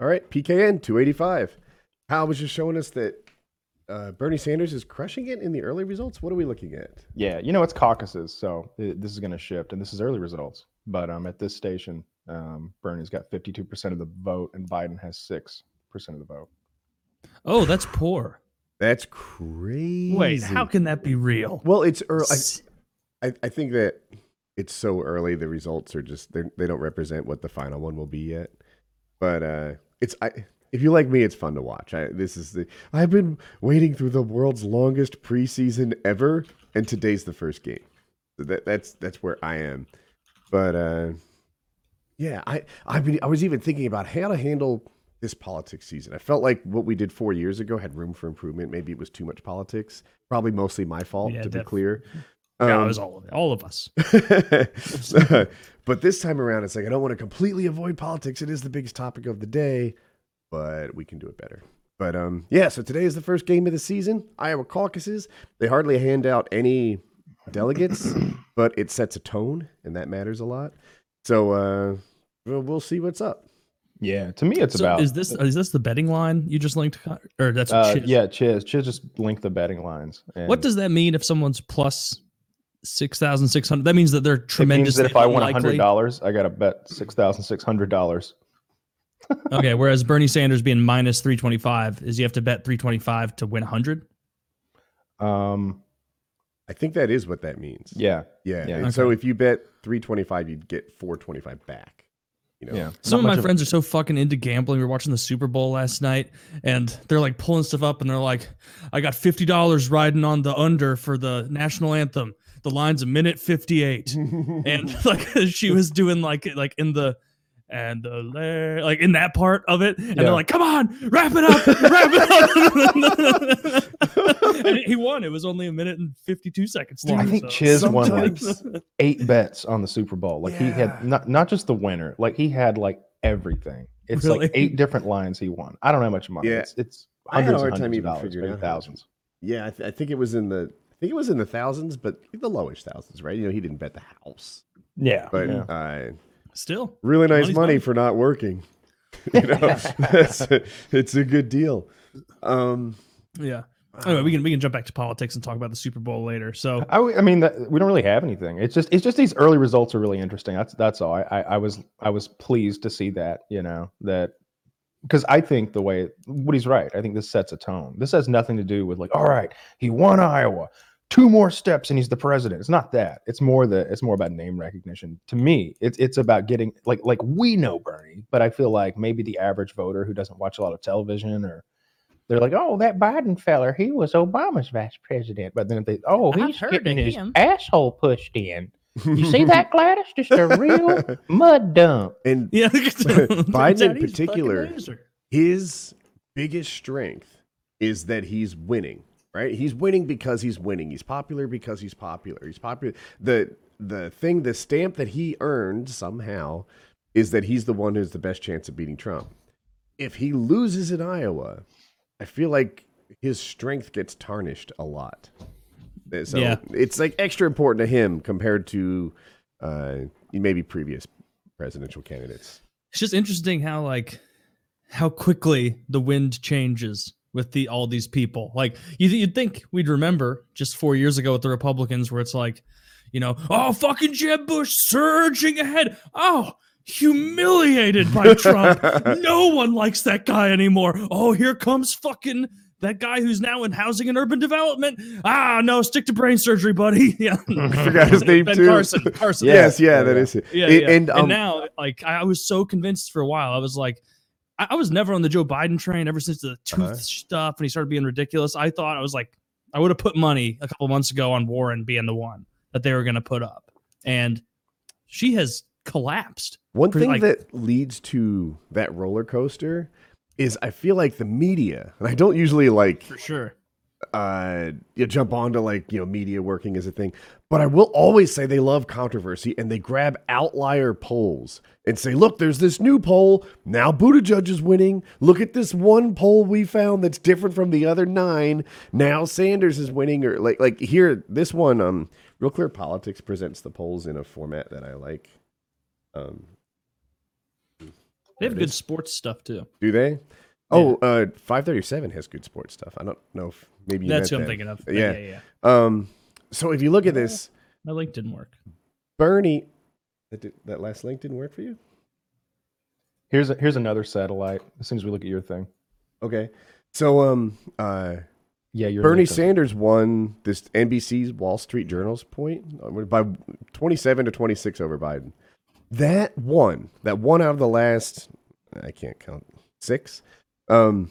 All right, PKN 285. Hal was just showing us that uh, Bernie Sanders is crushing it in the early results. What are we looking at? Yeah, you know it's caucuses, so it, this is going to shift, and this is early results. But um, at this station, um, Bernie's got 52% of the vote, and Biden has six percent of the vote. Oh, that's poor. That's crazy. Wait, how can that be real? Well, it's early. S- I, I, I think that it's so early. The results are just they're- they don't represent what the final one will be yet. But uh, it's I. If you like me, it's fun to watch. I, this is the I've been waiting through the world's longest preseason ever, and today's the first game. That, that's that's where I am. But uh, yeah, I I've been I was even thinking about how to handle this politics season. I felt like what we did four years ago had room for improvement. Maybe it was too much politics. Probably mostly my fault, Yeah, to be def- clear. yeah, Um, it was all of it, all of us. but this time around, it's like I don't want to completely avoid politics. It is the biggest topic of the day, but we can do it better. But um, yeah. So today is the first game of the season. Iowa caucuses. They hardly hand out any delegates, but it sets a tone, and that matters a lot. So uh, we'll, we'll see what's up. Yeah, to me, it's So about is this is this the betting line you just linked, or that's Uh, Chiz? yeah, Chiz. Chiz just link the betting lines. And What does that mean if someone's plus six thousand six hundred? That means that they're it means that if I won unlikely. hundred dollars, I got to bet six thousand six hundred dollars. okay, whereas Bernie Sanders being minus three twenty five is you have to bet three twenty five to win hundred. Um, I think that is what that means. yeah, Yeah. Yeah. And so if you bet 325, you'd get 425 back. You know. yeah. Some Not of my much friends are so fucking into gambling. We were watching the Super Bowl last night, and they're like pulling stuff up, and they're like, "I got fifty dollars riding on the under for the national anthem. The line's a minute fifty eight, and like she was doing like like in the and uh, the la- like in that part of it, and Yeah. they're like, "Come on, wrap it up, wrap it up." and he won. It was only a minute and fifty two seconds. I too, think so- Chiz won like eight bets on the Super Bowl. Like he had not not just the winner, like he had like everything. It's Really? like eight different lines he won. I don't know how much money. Yeah. It's it's I had a hard and time of even dollars, figuring maybe out thousands. Yeah, I, th- I think it was in the I think it was in the thousands, but the lowish thousands, right? You know, he didn't bet the house, Yeah, but yeah. uh, Still, really nice money money. for not working. you know, That's a- it's a good deal. Um, yeah. Anyway, we can we can jump back to politics and talk about the Super Bowl later. So I mean, that, we don't really have anything. It's just it's just these early results are really interesting. That's that's all. I, I, I was I was pleased to see that. You know that because I think the way Woody's right. I think this sets a tone. This has nothing to do with like, all right, he won Iowa, two more steps and he's the president. It's not that. It's more the it's more about name recognition. To me, it's it's about getting like like we know Bernie, but I feel like maybe the average voter who doesn't watch a lot of television or they're like, oh, that Biden feller, he was Obama's vice president. But then they, oh, he's heard getting of his him. asshole pushed in. You see that, Gladys? Just a real mud dump. and yeah, Biden in particular- his biggest strength is that he's winning right? He's winning because he's winning. He's popular because he's popular. He's popular. The the thing the stamp that he earned somehow is that he's the one who's the best chance of beating trump. If he loses in iowa i feel like his strength gets tarnished a lot. Uh, so Yeah. it's like extra important to him compared to uh maybe previous presidential candidates. It's just interesting how like how quickly the wind changes with the all these people. Like you you'd think we'd remember just four years ago with the Republicans, where it's like, you know, oh fucking Jeb Bush surging ahead. Oh, humiliated by Trump. no one likes that guy anymore. Oh, here comes fucking that guy who's now in housing and urban development. Ah, no, stick to brain surgery, buddy. Yeah, I forgot his name ben too. Carson. Carson. yes yeah, Yeah, that is it Yeah, It- yeah. and, And, um, now, like, I was so convinced for a while. I was like, I, I was never on the Joe Biden train ever since the tooth Uh-huh. stuff and he started being ridiculous. I thought I was like, I would have put money a couple months ago on Warren being the one that they were going to put up, and she has collapsed. One thing like- that leads to that roller coaster is I feel like the media, and I don't usually like For sure. Uh you jump onto like you know media working as a thing, but I will always say they love controversy and they grab outlier polls and say, look, there's this new poll now. Buttigieg is winning. Look at this one poll we found that's different from the other nine. Now Sanders is winning, or like like here this one. Um, Real Clear Politics presents the polls in a format that I like. Um, They have good sports stuff too. Do they? Oh, uh, 537 has good sports stuff. I don't know if maybe you That's meant what I'm thinking of. Yeah. Yeah, yeah, yeah. Um, so if you look at this, My link didn't work. Bernie, that, did, that last link didn't work for you. Here's a, here's another satellite. As soon as we look at your thing, Okay, so um, uh, yeah, your Bernie Sanders won this NBC's Wall Street Journal's point uh, by 27 to 26 over Biden. That one, that one out of the last, I can't count six, um,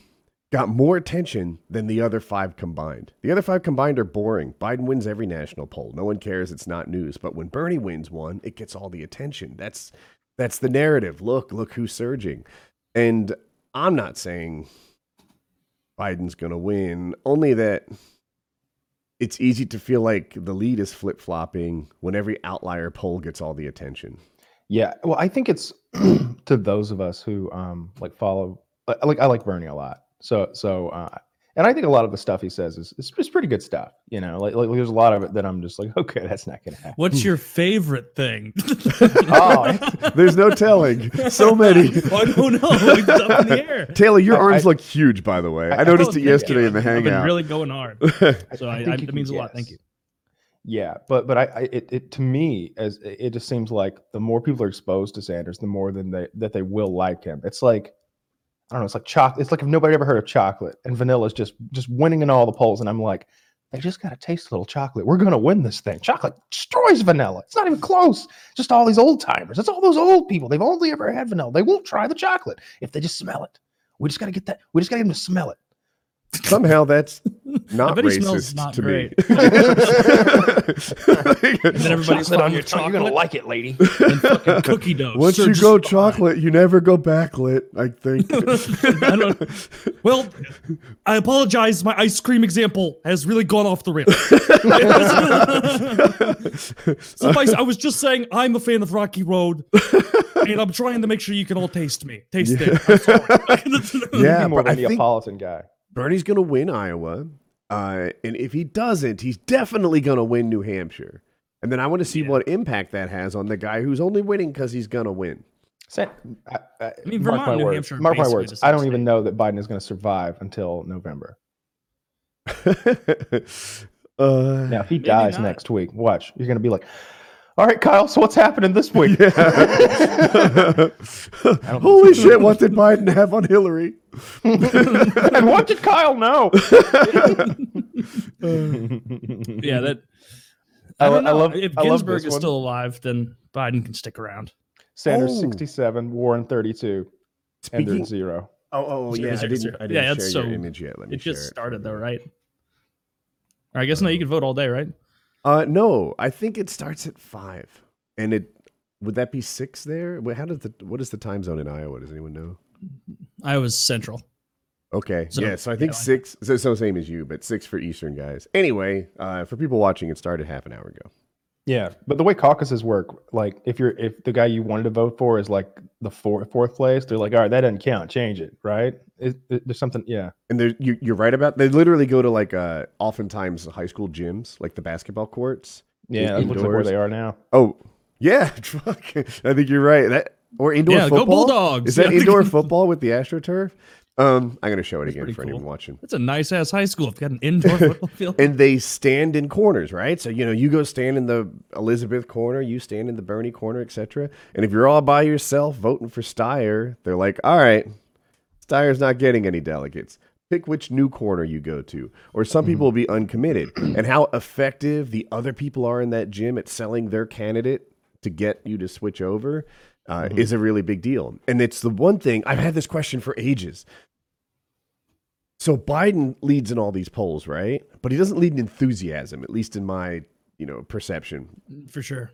got more attention than the other five combined. The other five combined are boring. Biden wins every national poll. No one cares. It's not news. But when Bernie wins one, it gets all the attention. That's that's the narrative. Look, look who's surging. And I'm not saying Biden's going to win, only that it's easy to feel like the lead is flip flopping when every outlier poll gets all the attention. Yeah, well, I think it's to those of us who um like follow like- like I like Bernie a lot. So so uh and I think a lot of the stuff he says is is, is pretty good stuff. You know, like, like there's a lot of it that I'm just like, okay, that's not gonna happen. What's your favorite thing? Oh, There's no telling. So many. I don't know. It's up in the air. Taylor, your I- arms I- look huge, by the way. I, I- noticed it yesterday you. in the I've been hangout. really going hard. So I, think I, you that can means a lot. Thank you. Yeah, but but I, I it, it to me as it just seems like the more people are exposed to Sanders, the more than they that they will like him. It's like I don't know. It's like chocolate. It's like if nobody ever heard of chocolate and vanilla is just just winning in all the polls, and I'm like, they just got to taste a little chocolate. We're gonna win this thing. Chocolate destroys vanilla. It's not even close. Just all these old timers. It's all those old people. They've only ever had vanilla. They won't try the chocolate if they just smell it. We just got to get that. We just got to get them to smell it. Somehow that's not bet he racist smells not to great. me. And then everybody's Chocolate on your You're gonna chocolate like it, lady. and fucking cookie dough. Once you surges go fine. chocolate, you never go backlit. I think. I don't- Well, I apologize. My ice cream example has really gone off the rails. Suffice, I was just saying I'm a fan of Rocky Road, and I'm trying to make sure you can all taste me. Taste it. I'm sorry. Yeah, more but I of a think- Neapolitan guy. Bernie's going to win Iowa. Uh, and if he doesn't, he's definitely going to win New Hampshire. And then I want to see Yeah. what impact that has on the guy who's only winning because he's going to win. Sa- I, I, mean, mark Vermont my New words. Hampshire Mark my words. I don't even know that Biden is going to survive until November. uh, Now, if he dies not. next week, watch. You're going to be like, "All right, Kyle. So what's happening this week?" yeah. Holy shit, what did Biden have on Hillary? and what did Kyle know? yeah, that. I I, don't I love- if I love Ginsburg is one. still alive, then Biden can stick around. Sanders Oh. 67, Warren 32, and they're Speaking. at zero. Oh, oh, Zero, yeah. I didn't, zero. I didn't Yeah, share that's your so- image yet. Let me It just started for though, right? Or I guess no, you uh-huh. can vote all day, right? Uh, no, I think it starts at five, and it would that be six there? Wait, How does the what is the time zone in Iowa? Does anyone know? I was central. Okay, So, yeah, so I think yeah, I- six. So, so same as you, but six for Eastern guys. Anyway, uh, for people watching, it started half an hour ago. Yeah, but the way caucuses work, like if you're if the guy you wanted to vote for is like the fourth fourth place, they're like, all right, that doesn't count, change it, right? Is, is- there's something, yeah. And there, you, you're right about. They literally go to like uh, oftentimes high school gyms, like the basketball courts. Yeah, that looks like where they are now. Oh, yeah. I think you're right. That or indoor yeah, football. go Bulldogs. Is that Yeah. indoor football with the AstroTurf? Um, I'm gonna show it That's again for anyone watching. That's a nice ass high school. If you got an indoor football field. And they stand in corners, right? So you know, you go stand in the Elizabeth corner, you stand in the Bernie corner, etc. And if you're all by yourself voting for Steyer, they're like, "All right, Steyer's not getting any delegates. Pick which new corner you go to." Or some people will be uncommitted, and how effective the other people are in that gym at selling their candidate to get you to switch over uh, is a really big deal. And it's the one thing I've had this question for ages. So Biden leads in all these polls, right? But he doesn't lead in enthusiasm, at least in my, you know, perception. for sure.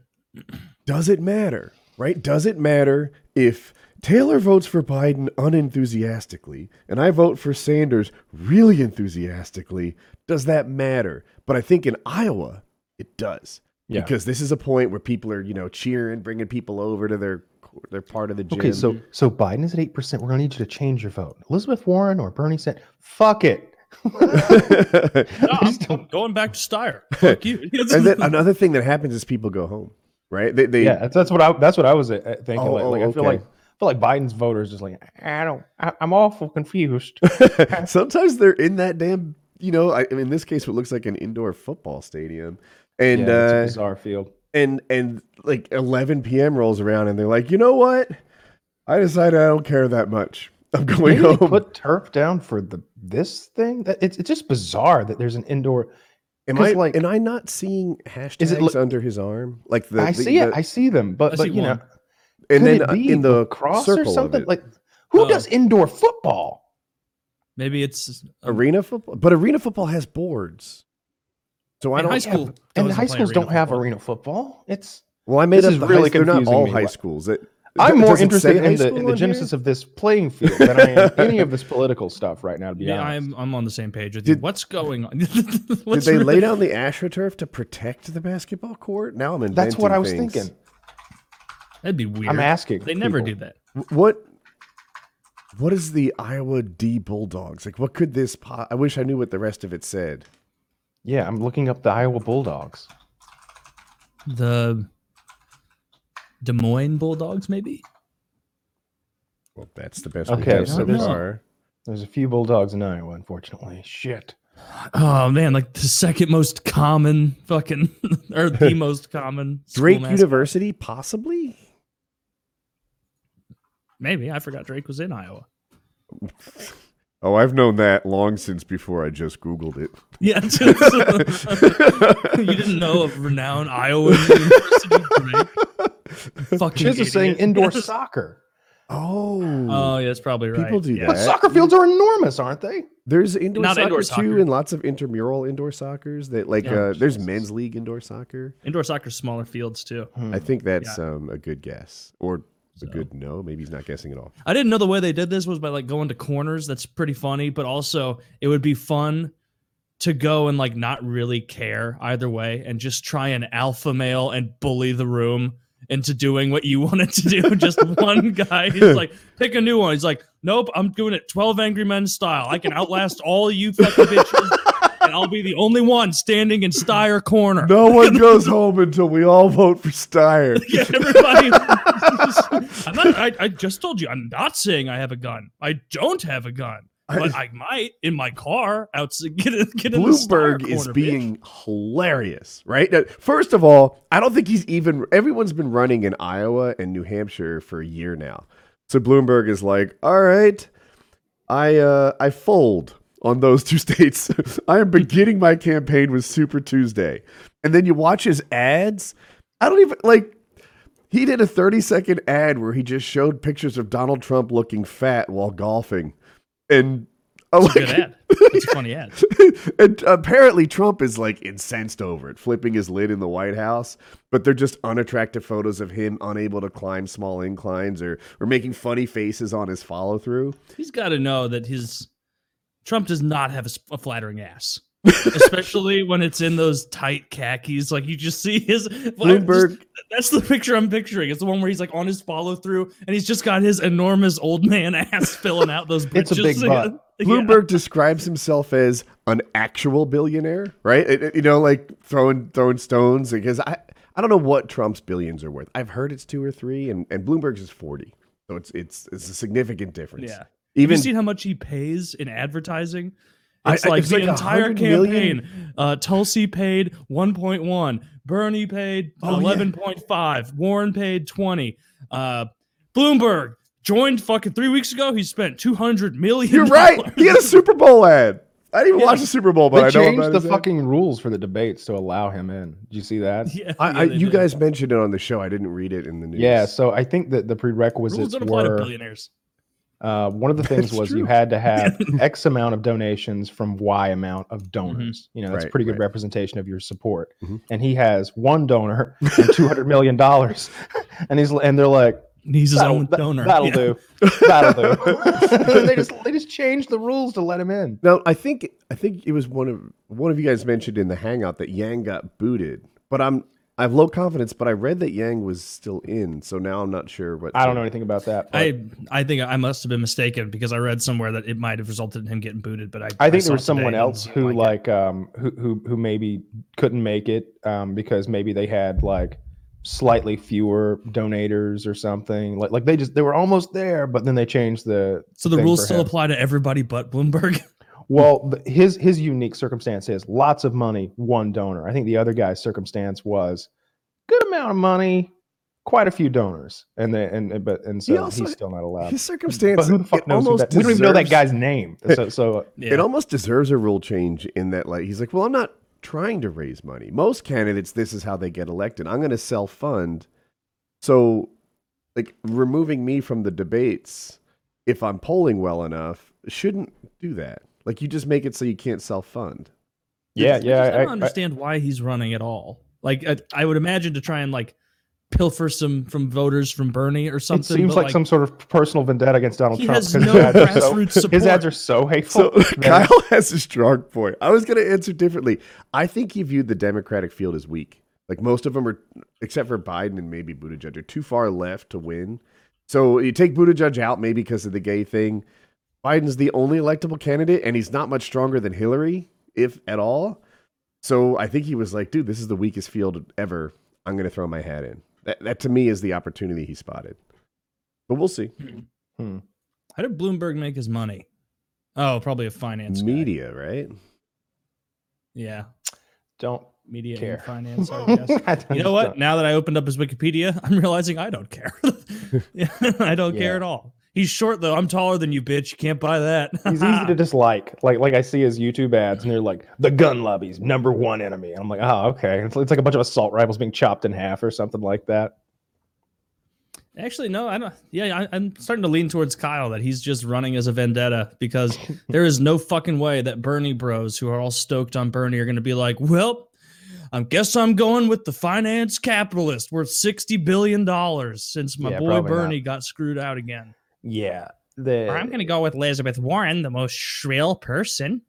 Does it matter, right? Does it matter if Taylor votes for Biden unenthusiastically and I vote for Sanders really enthusiastically? Does that matter? But I think in Iowa, it does. Yeah. Because this is a point where people are, you know, cheering, bringing people over to their their part of the gym. Okay, so so Biden is at eight percent. We're gonna need you to change your vote. Elizabeth Warren or Bernie said, "Fuck it." No, I'm, I'm going back to Steyer. Fuck you. and then another thing that happens is people go home, right? They, they yeah, that's, that's what I that's what I was uh, thinking. Oh, like, oh, like, I feel okay. like feel like Biden's voters just like I don't. I, I'm awful confused. Sometimes they're in that damn, you know, I, in this case, what looks like an indoor football stadium, and yeah, it's a uh, bizarre field. And and like 11 p.m. rolls around, and they're like, you know what? I decided I don't care that much. I'm going Maybe they home. put turf down for the this thing. That it's it's just bizarre that there's an indoor. Am 'cause, I like- am I not seeing hashtags is it look- under his arm? Like the I the- see it. I see them, but I but see you know, and could then it uh, be in the cross or something like who Oh. does indoor football? Maybe it's um, arena football, but arena football has boards. So I in don't. high school. And doesn't high schools don't have football. arena football. It's Well, I made This up is the really high, they're not all me. high schools. It, I'm more interested in the in the genesis here? of this playing field than I am any of this political stuff right now. To be Yeah, honest, I'm I'm on the same page with you. Did- What's going on? Did they really- lay down the astroturf to protect the basketball court? Now I'm inventing that's what I was things. thinking. That'd be weird. I'm asking. They never people. do that. What what is the Iowa D Bulldogs? Like what could this po- I wish I knew what the rest of it said. Yeah, I'm looking up the Iowa Bulldogs. The Des Moines Bulldogs, maybe. Well, that's the best we Okay, have so so there's- far. There's a few Bulldogs in Iowa, unfortunately. Shit. Oh man, like the second most common fucking or the most common Drake mascot. University, possibly? Maybe I forgot Drake was in Iowa. Oh, I've known that long since before I just Googled it. Yeah, you didn't know of renowned Iowa University Drake. Fucking Chiz is saying idiot. indoor soccer. Oh, Oh, yeah, that's probably right. people do Yeah. But that. soccer fields are enormous, aren't they? There's indoor Not soccer indoor too, soccer. and lots of intramural indoor soccer's. That like Yeah. uh, there's men's league indoor soccer. Indoor soccer, smaller fields too. I think that's um, a good guess or a good no. Maybe he's not guessing at all. I didn't know the way they did this was by like going to corners. That's pretty funny, but also it would be fun to go and like not really care either way and just try an alpha male and bully the room into doing what you wanted to do. just one guy, he's like, pick a new one. He's like, nope, I'm doing it 12 Angry Men style. I can outlast all you fucking bitches, and I'll be the only one standing in Steyer corner. No one goes home until we all vote for Steyer. Yeah, everybody. I'm not, I, I just told you, I'm not saying I have a gun. I don't have a gun, but I might in my car. Out get in, get in Bloomberg is corner, bitch. being hilarious, right? Now, First of all, I don't think he's even. Everyone's been running in Iowa and New Hampshire for a year now, so Bloomberg is like, "All right, I uh, I fold on those two states. I am beginning my campaign with Super Tuesday, and then you watch his ads. I don't even like." He did a 30 second ad where he just showed pictures of Donald Trump looking fat while golfing. And oh, It's a good like- ad. It's a funny ad. and apparently Trump is like incensed over it, flipping his lid in the White House. But they're just unattractive photos of him unable to climb small inclines or or making funny faces on his follow through. He's got to know that his Trump does not have a flattering ass, especially when it's in those tight khakis. Like you just see his Bloomberg, just- that's the picture I'm picturing. It's the one where he's like on his follow through, and he's just got his enormous old man ass filling out those. It's a big butt. Yeah. Bloomberg describes himself as an actual billionaire, right? It- it- you know, like throwing throwing stones because I I don't know what Trump's billions are worth. I've heard it's two or three, and and Bloomberg's is forty, so it's it's it's a significant difference. Yeah. Have even you seen how much he pays in advertising? It's I- like it's the like entire 100 million. campaign. Uh, Tulsi paid 1.1. Bernie paid Oh, yeah. 11.5. Warren paid 20. Uh, Bloomberg joined fucking three weeks ago. He spent 200 million. you're right. He had a Super Bowl ad. I didn't even Yeah. watch the Super Bowl, but They I know changed about the his ad. fucking rules for the debates to allow him in. Did you see that? Yeah, I, yeah, I, they you did. guys mentioned it on the show. I didn't read it in the news. Yeah, so I think that the rules prerequisites don't apply to were billionaires. Uh, one of the things That's was true. you had to have X amount of donations from Y amount of donors. You know, that's Right, pretty good right. representation of your support. Mhm. And he has one donor and two hundred million dollars, and he's and they're like, He's his that'll, own that- donor. that'll Yeah. do, that'll do. they just they just changed the rules to let him in. Now I think I think it was one of one of you guys mentioned in the hangout that Yang got booted, but I'm I have low confidence. But I read that Yang was still in, so now I'm not sure what. I don't know anything about that. but- I I think I must have been mistaken because I read somewhere that it might have resulted in him getting booted, but I I think saw there was someone else who like like um who who who maybe couldn't make it um because maybe they had like slightly fewer donators or something. Like like they just they were almost there, but then they changed the So the rules still apply to everybody but Bloomberg. Well, his his unique circumstance is lots of money, one donor. I think the other guy's circumstance was good amount of money, quite a few donors, and they and and- but and He so also- he's still not allowed. His circumstance. But who the fuck it knows who almost that? We don't even know that guy's name. So so Yeah. It almost deserves a rule change in that, like, he's like, well, I'm not trying to raise money. Most candidates, this is how they get elected. I'm going to self fund. So, like, removing me from the debates, if I'm polling well enough, shouldn't do that. Like, you just make it so you can't self fund. yeah I yeah. just- I, I- don't I- understand why he's running at all. Like I, I would imagine to try and like pilfer some from voters from Bernie or it something. seems but, like, some sort of personal vendetta against Donald he Trump. has 'cause no his ads are so- support. His ads are so hateful. So, Kyle has a strong point. I was going to answer differently. I think he viewed the Democratic field as weak. Like, most of them are, except for Biden and maybe Buttigieg, are too far left to win. So, you take Buttigieg out maybe because of the gay thing. Biden's the only electable candidate, and he's not much stronger than Hillary, if at all. So I think he was like, dude, this is the weakest field ever. I'm going to throw my hat in. That, that to me is the opportunity he spotted. But we'll see. Hmm. How did Bloomberg make his money? Oh, probably a finance guy. Media, right? Yeah, Don't media care. and finance. I guess. I You know what? don't- Now that I opened up his Wikipedia, I'm realizing I don't care. I don't Yeah. care at all. He's short though. I'm taller than you, bitch. You can't buy that. He's easy to dislike. Like like I see his YouTube ads and they're like the gun lobby's number one enemy. I'm like, oh okay. It's, it's like a bunch of assault rifles being chopped in half or something like that. Actually, no, I don't. Yeah, I, I'm starting to lean towards Kyle that he's just running as a vendetta because there is no fucking way that Bernie bros who are all stoked on Bernie are going to be like, well, I guess I'm going with the finance capitalist worth sixty billion dollars since my Yeah, boy probably not. Bernie got screwed out again. Yeah. The Or I'm going to go with Elizabeth Warren, the most shrill person.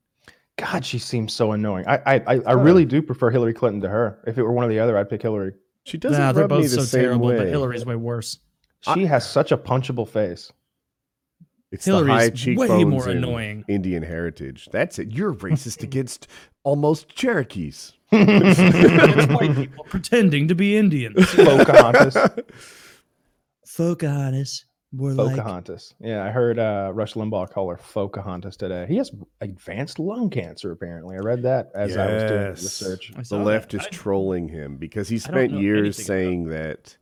God, she seems so annoying. I I I, I really do prefer Hillary Clinton to her. If it were one or the other, I'd pick Hillary. She doesn't Nah, they're rub me both the so same terrible, way. but Hillary's way worse. She has such a punchable face. It's the high Hillary's way more and annoying. Indian heritage. That's it. You're racist against almost Cherokees. White people pretending to be Indians. Pocahontas. Pocahontas. More like Pocahontas. Yeah, I heard uh, Rush Limbaugh call her Pocahontas today. He has advanced lung cancer, apparently. I read that as I was doing research. The left that. is I- trolling him because he spent years saying that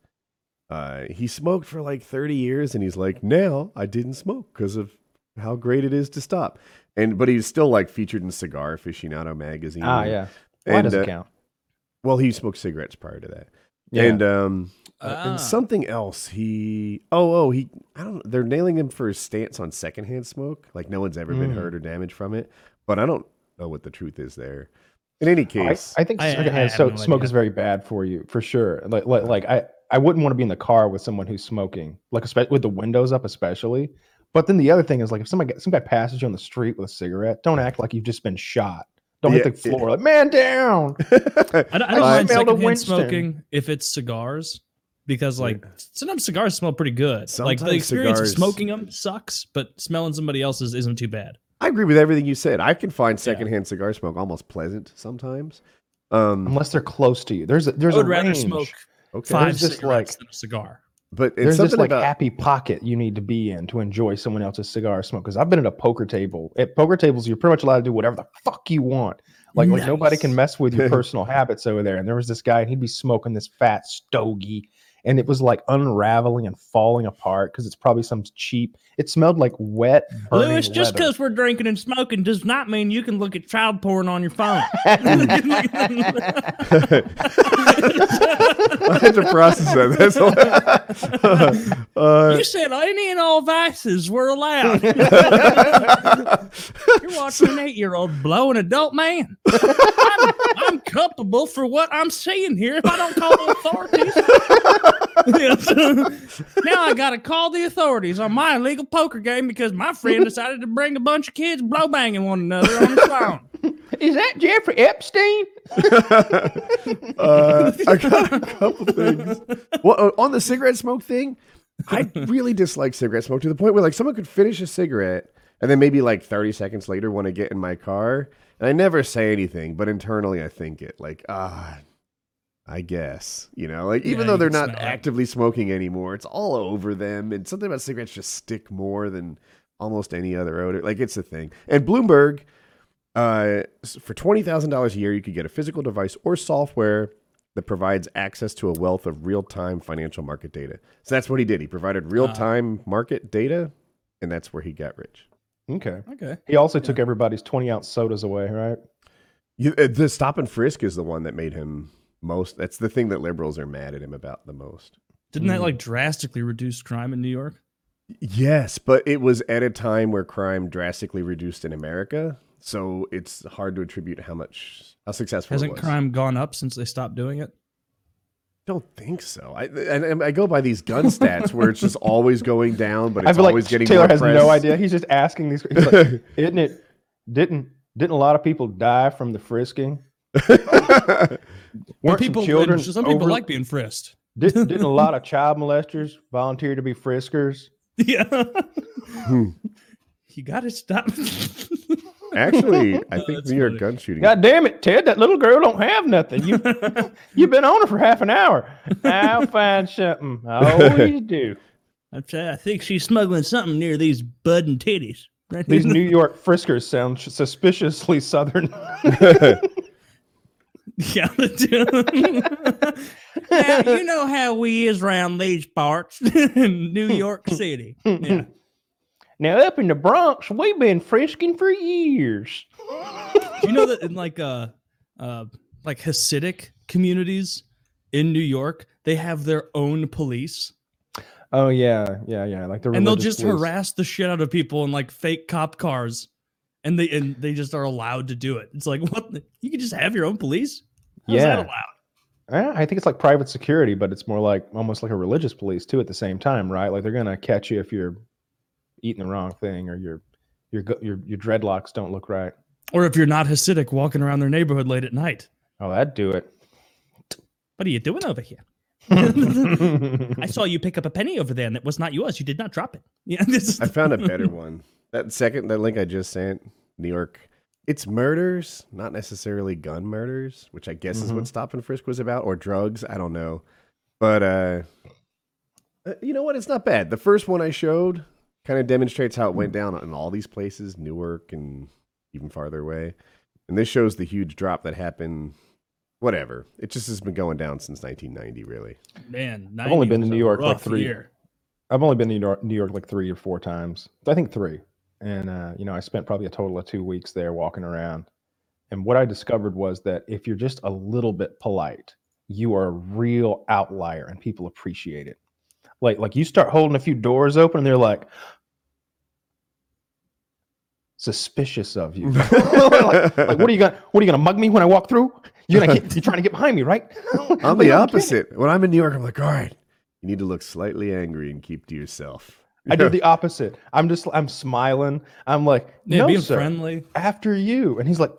uh, he smoked for like 30 years and he's like, now I didn't smoke because of how great it is to stop. And but he's still like featured in Cigar Aficionado magazine. Ah, yeah. Why And, does it uh, count? Well, he smoked cigarettes prior to that. Yeah. And um uh, Ah. and something else. He oh oh he I don't they're nailing him for his stance on secondhand smoke. Like no one's ever been Mm. hurt or damaged from it. But I don't know what the truth is there. In any case, I think I- I secondhand so, no smoke idea. is very bad for you, for sure. Like, like, like I, I wouldn't want to be in the car with someone who's smoking, like espe- with the windows up, especially. But then the other thing is, like, if somebody some guy passes you on the street with a cigarette, don't act like you've just been shot. Don't hit the floor, like man down. I don't, I don't I mind smelled secondhand smoking if it's cigars because like sometimes cigars smell pretty good. like the Sometimes experience of smoking them sucks, but smelling somebody else's isn't too bad. I agree with everything you said. I can find secondhand cigar smoke almost pleasant sometimes. Um, Unless they're close to you. There's a, there's I would a rather range. smoke okay. five There's just, cigarettes like- than a cigar. But it's There's something this like about happy pocket you need to be in to enjoy someone else's cigar smoke. Because I've been at a poker table. At poker tables, you're pretty much allowed to do whatever the fuck you want. Like, like nobody can mess with your personal habits over there. And there was this guy, and he'd be smoking this fat stogie, and it was like unraveling and falling apart because it's probably some cheap. It smelled like wet. burning Lewis, just because we're drinking and smoking does not mean you can look at child porn on your phone. I had to process that. That's uh, you said any and all vices were allowed. You're watching an eight-year-old blow an adult man. I'm, I'm culpable for what I'm seeing here if I don't call the authorities. Now I got to call the authorities on my illegal poker game because my friend decided to bring a bunch of kids blow banging one another on the phone. Is that Jeffrey Epstein? uh, I got a couple things. Well, uh, on the cigarette smoke thing, I really dislike cigarette smoke to the point where like someone could finish a cigarette and then maybe like 30 seconds later want to get in my car. And I never say anything, but internally I think it like, ah, I guess. You know, like even Yeah, though they're not smell it. actively smoking anymore, it's all over them. And something about cigarettes just stick more than almost any other odor. Like it's a thing. And Bloomberg, uh, for twenty thousand dollars a year, you could get a physical device or software that provides access to a wealth of real-time financial market data. So that's what he did. He provided real-time market data, and that's where he got rich. Okay. Okay. He also took everybody's 20 ounce sodas away, right? You, uh, the stop and frisk is the one that made him most. That's the thing that liberals are mad at him about the most. Didn't that Mm. like drastically reduce crime in New York? Yes, but it was at a time where crime drastically reduced in America, so it's hard to attribute how much how successful Hasn't it was. crime gone up since they stopped doing it? Don't think so. I and, and I go by these gun stats where it's just always going down, but I it's feel always like getting Taylor has press. no idea. He's just asking these. He's like, Isn't it? Didn't didn't a lot of people die from the frisking? Weren't people, some children? some people over- like being frisked. Didn't, didn't a lot of child molesters volunteer to be friskers? Yeah. Hmm. you got to stop. Actually, I think that's New York funny. gun shooting. God damn it, Ted! That little girl don't have nothing. You you've been on her for half an hour. I'll find something. I always do. I'm saying, I think she's smuggling something near these bud and titties. Right These New York friskers sound suspiciously southern. yeah, now, you know how we is around these parts in New York City. Yeah. Now up in the Bronx, we've been frisking for years. Do you know that in like uh uh like Hasidic communities in New York, they have their own police Oh yeah, yeah, yeah. Like the and they'll just police. harass the shit out of people in like fake cop cars. And they and they just are allowed to do it. It's like what the, you can just have your own police? How's Yeah. allowed? I think it's like private security, but it's more like almost like a religious police too. At the same time, right? Like they're gonna catch you if you're eating the wrong thing or your your your your dreadlocks don't look right. Or if you're not Hasidic walking around their neighborhood late at night. Oh, that'd do it. What are you doing over here? I saw you pick up a penny over there and it was not yours. You did not drop it. Yeah, this is I found a better one. That second, that link I just sent, New York. It's murders, not necessarily gun murders, which I guess is what Stop and Frisk was about, or drugs. I don't know, but uh, uh, you know what? It's not bad. The first one I showed kind of demonstrates how it went down in all these places, Newark and even farther away. And this shows the huge drop that happened. Whatever. It just has been going down since 1990, really. man. I've only been to New York like three- year. I've only been to New York, New York like three or four times. I think three. And uh, you know, I spent probably a total of two weeks there walking around. And what I discovered was that if you're just a little bit polite, you are a real outlier and people appreciate it. Like like you start holding a few doors open and they're like suspicious of you. like, like, what are you gonna what are you gonna mug me when I walk through? You're gonna get, you're trying to get behind me, right? I'm the "I'm kidding." opposite. When I'm in New York, I'm like, all right, you need to look slightly angry and keep to yourself. I do the opposite. I'm just I'm smiling. I'm like, Yeah, no, being sir, friendly. after you. And he's like,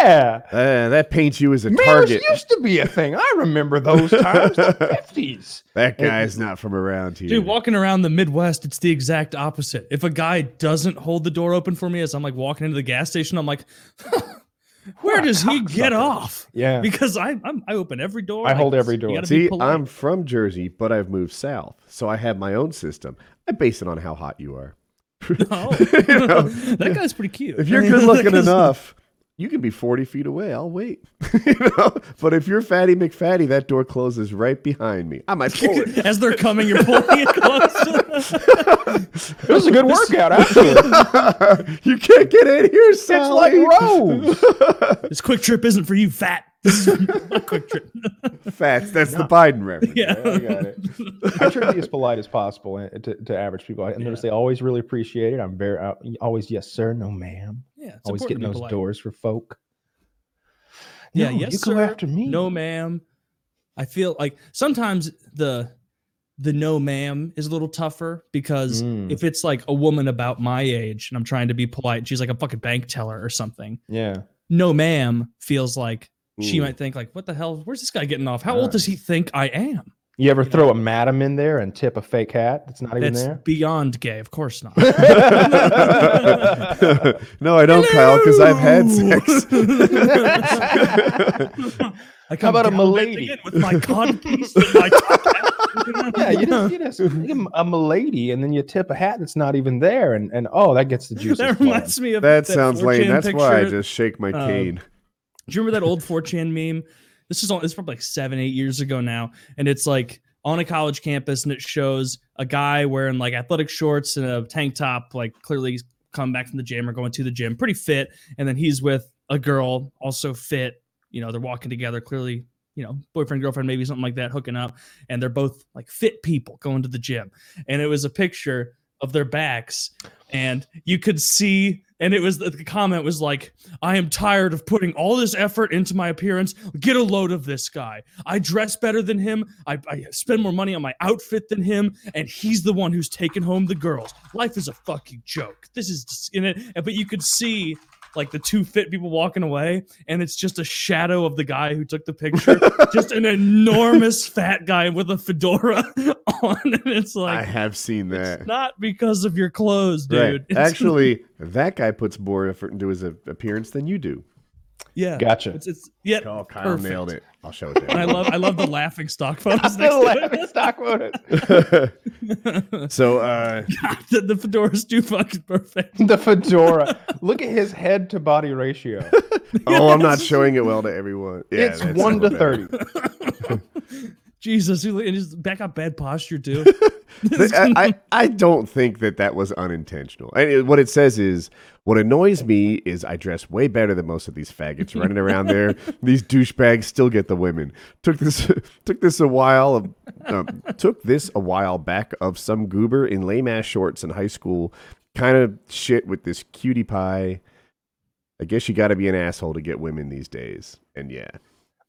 Yeah. Uh, that paints you as a Mirrors target. used to be a thing. I remember those times, the 50s. That guy's not from around here. Dude, walking around the Midwest, it's the exact opposite. If a guy doesn't hold the door open for me as I'm like walking into the gas station, I'm like, where does he get off? Yeah. Because I I'm, I open every door. I like, hold every door. See. I'm from Jersey, but I've moved south, so I have my own system. I base it on how hot you are. Oh, You know, that guy's pretty cute. If you're good looking enough, you can be 40 feet away. I'll wait. you know? But if you're Fatty McFatty, that door closes right behind me. I might pull it. As they're coming, you're pulling it close. It was a good workout, actually. you can't get in here, it's like Sally. Rose. this QuikTrip isn't for you, fat. This is a QuikTrip. Fats. That's the Biden reference. yeah. I got it. I try to be as polite as possible uh, to, to average people. I notice they always really appreciate it. I'm very uh, always yes sir, no ma'am. Yeah, it's always getting those polite. doors for folk. Yeah, No, yes, you go sir. after me. No, ma'am. I feel like sometimes the the no ma'am is a little tougher because Mm. if it's like a woman about my age and I'm trying to be polite she's like a fucking bank teller or something, Yeah. no ma'am feels like she Mm. might think like, what the hell? Where's this guy getting off? How old Uh, does he think I am? You ever throw a madam in there and tip a fake hat that's not even That's there? beyond gay, of course not. no, I don't, Kyle, because I've had sex. I come about a gallivanting milady? in with my cod and my top hat. Yeah, you just, you just you give 'em a milady, and then you tip a hat that's not even there, and and oh, that gets the juices. that flowing. reminds me of That sounds lame. 4chan That's why I picture. just shake my um, cane. Do you remember that old 4chan meme? This is all it's probably like seven, eight years ago now. And it's like on a college campus and it shows a guy wearing like athletic shorts and a tank top, like clearly come back from the gym or going to the gym, pretty fit. And then he's with a girl, also fit. You know, they're walking together, clearly, you know, boyfriend, girlfriend, maybe something like that, hooking up. And they're both like fit people going to the gym. And it was a picture of their backs. And you could see, and it was the comment was like, I am tired of putting all this effort into my appearance. Get a load of this guy. I dress better than him. I, I spend more money on my outfit than him, and he's the one who's taking home the girls. Life is a fucking joke. This is in it. But you could see like the two fit people walking away, and it's just a shadow of the guy who took the picture, just an enormous fat guy with a fedora on. And it's like I have seen that. it's not because of your clothes, dude. Right. Actually, that guy puts more effort into his appearance than you do. Yeah. Gotcha. It's it's yeah. Oh, Kyle perfect. nailed it. I'll show it to And I you. love I love the laughing stock photos I next feel to like stock photos. so, uh, the, the fedora's too fucking perfect. The fedora. Look at his head to body ratio. oh, I'm not showing it well to everyone. Yeah, it's one to little thirty. Jesus, and his back got bad posture too. I, I, I don't think that that was unintentional. And it- what it says is, what annoys me is I dress way better than most of these faggots running around there. These douchebags still get the women. Took this took this a while of um, took this a while back of some goober in lame ass shorts in high school, kind of shit with this cutie pie. I guess you got to be an asshole to get women these days. And yeah,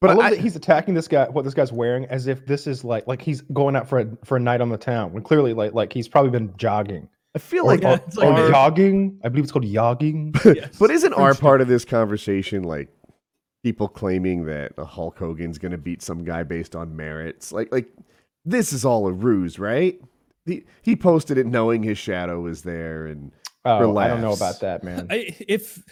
But but I love I, that he's attacking this guy, what this guy's wearing, as if this is like like he's going out for a for a night on the town. When clearly, like like he's probably been jogging I feel or, like, or, it's or jogging. I believe it's called jogging. Yes. But isn't our part of this conversation like people claiming that Hulk Hogan's going to beat some guy based on merits? Like, like this is all a ruse, right? He he posted it knowing his shadow was there, and Oh, I don't know about that, man. I, if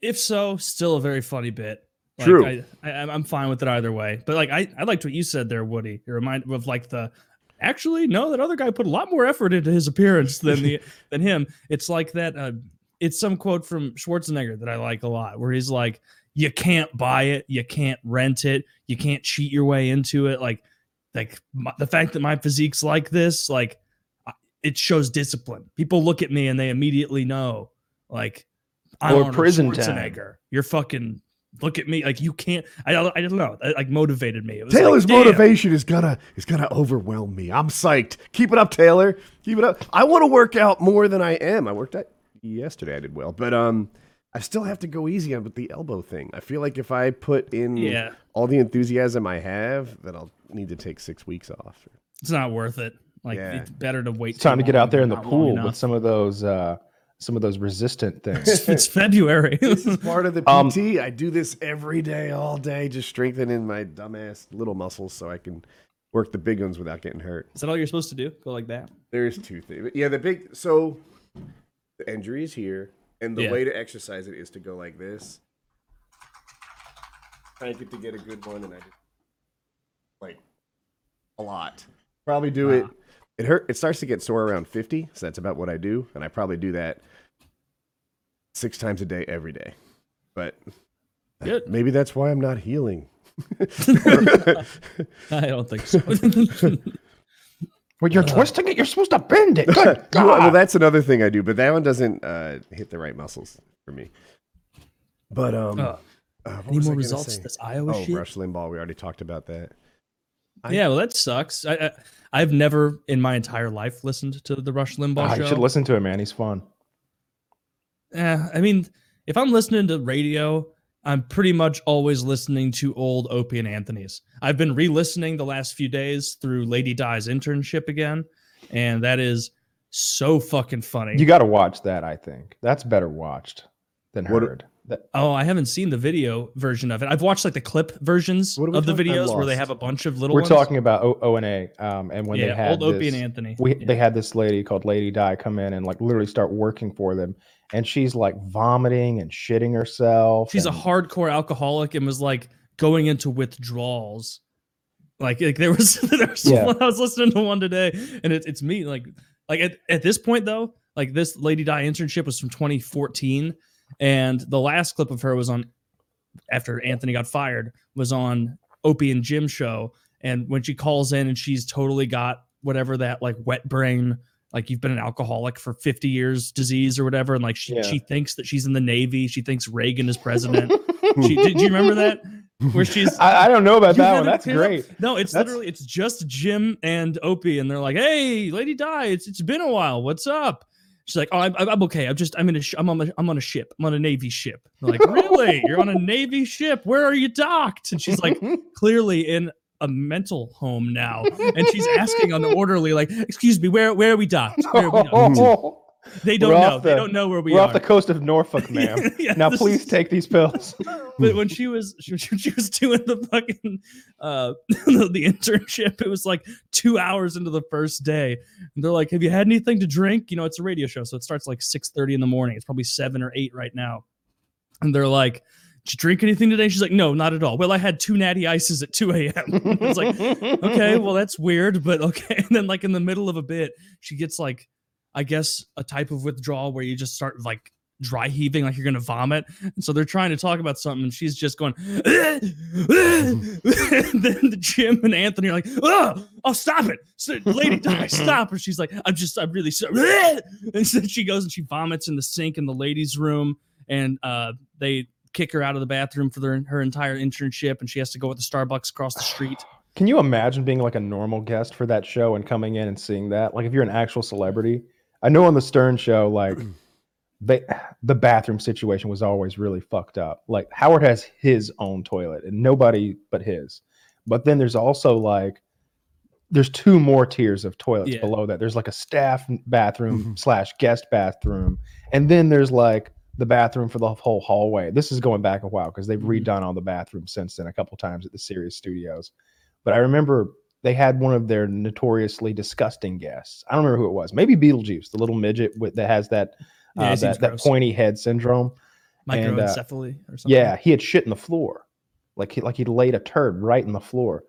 if so, still a very funny bit. Like, True. I, I, I'm fine with it either way. But like I, I liked what you said there, Woody. It reminded me of like the actually no, that other guy put a lot more effort into his appearance than the than him. It's like that. Uh, it's some quote from Schwarzenegger that I like a lot, where he's like, "You can't buy it, you can't rent it, you can't cheat your way into it." Like, like my, the fact that my physique's like this, like, it shows discipline. People look at me and they immediately know, like, I'm Or prison time. Schwarzenegger. You're fucking. Look at me, like you can't. I don't. I don't know. It, like motivated me. It was like, Taylor's damn. motivation is gonna is gonna overwhelm me. I'm psyched. Keep it up, Taylor. Keep it up. I want to work out more than I am. I worked out yesterday. I did well, but um, I still have to go easy on with the elbow thing. I feel like if I put in Yeah, all the enthusiasm I have, that I'll need to take six weeks off. it's not worth it. Like Yeah. it's better to wait. It's time to get out there in the pool with some of those uh some of those resistant things. it's February. This is part of the PT. Um, I do this every day, all day, just strengthening my dumbass little muscles so I can work the big ones without getting hurt. Is that all you're supposed to do? Go like that? There's two things. Yeah, the big so the injury is here, and the Yeah. way to exercise it is to go like this. Try and get to get a good one, and I just like a lot. Probably do. Wow. It hurt. It starts to get sore around fifty, so that's about what I do, and I probably do that six times a day every day. But Good. maybe that's why I'm not healing. I don't think so. when you're twisting it, you're supposed to bend it. Good well, well, that's another thing I do, but that one doesn't uh, hit the right muscles for me. But um, Uh, uh, Any more results? say? This Iowa Oh, shit. Rush Limbaugh. We already talked about that. I- yeah, well, that sucks. I, I I've never in my entire life listened to the Rush Limbaugh Ah, show. you should listen to it, man. He's fun. Yeah, I mean, if I'm listening to radio, I'm pretty much always listening to old Opie and Anthony's. I've been re-listening the last few days through Lady Di's internship again, and that is so fucking funny. You got to watch that. I think that's better watched than What- heard. That, oh, I haven't seen the video version of it. I've watched like the clip versions of the videos where they have a bunch of little. we're ones. talking about O, o and A, um, and when yeah, they had old Opie this, and Anthony. we Yeah. they had this lady called Lady Di come in and like literally start working for them, and she's like vomiting and shitting herself. She's a hardcore alcoholic and was like going into withdrawals. Like, like there was there was Yeah. one I was listening to one today, and it's it's me like like at, at this point though, like this Lady Di internship was from 2014, and the last clip of her was on after Anthony got fired was on Opie and Jim show, and when she calls in and she's totally got whatever that like wet brain like you've been an alcoholic for 50 years disease or whatever and like she, Yeah. she thinks that she's in the navy she thinks reagan is president she, did you remember that where she's I, I don't know about that one. That's it up? great. no it's That's- literally it's just jim and opie and they're like hey lady di it's, it's been a while what's up she's like oh i'm, I'm okay. I'm just i'm in a sh- I'm, on a, I'm on a ship. I'm on a navy ship. They're like really? You're on a navy ship? Where are you docked? And she's like clearly in a mental home now. And she's asking on the orderly like excuse me where where are we docked? Where are we docked? They don't We're know. Off they don't know where we are. We're are off the coast of Norfolk, ma'am. Yeah, now please is- take these pills. but when she was she, she was doing the fucking uh the, the internship it was like two hours into the first day. And they're like have you had anything to drink? You know it's a radio show so it starts like 6 30 in the morning. It's probably 7 or 8 right now. And they're like did you drink anything today? She's like no not at all. Well i had two natty ices at 2 a.m it's like okay well that's weird but okay. And then like in the middle of a bit she gets like i guess a type of withdrawal where you just start like dry heaving like you're gonna vomit and so they're trying to talk about something and she's just going and then the jim and anthony are like oh, oh stop it So, lady die stop and she's like i'm just i'm really sorry and so she goes and she vomits in the sink in the ladies room and uh they kick her out of the bathroom for their, her entire internship and she has to go with the starbucks across the street Can you imagine being like a normal guest for that show and coming in and seeing that? Like if you're an actual celebrity. I know on the Stern show, like they the bathroom situation was always really fucked up. Like Howard has his own toilet and nobody but his. But then there's also like there's two more tiers of toilets Yeah. below that. There's like a staff bathroom Mhm. slash guest bathroom, and then there's like the bathroom for the whole hallway. This is going back a while because they've Mhm. redone all the bathrooms since then a couple times at the Sirius Studios. But I remember they had one of their notoriously disgusting guests. I don't remember who it was. Maybe Beetlejuice, the little midget with, that has that uh, that, that pointy head syndrome. And, uh, or something Yeah, he had shit in the floor, like he like he laid a turd right in the floor,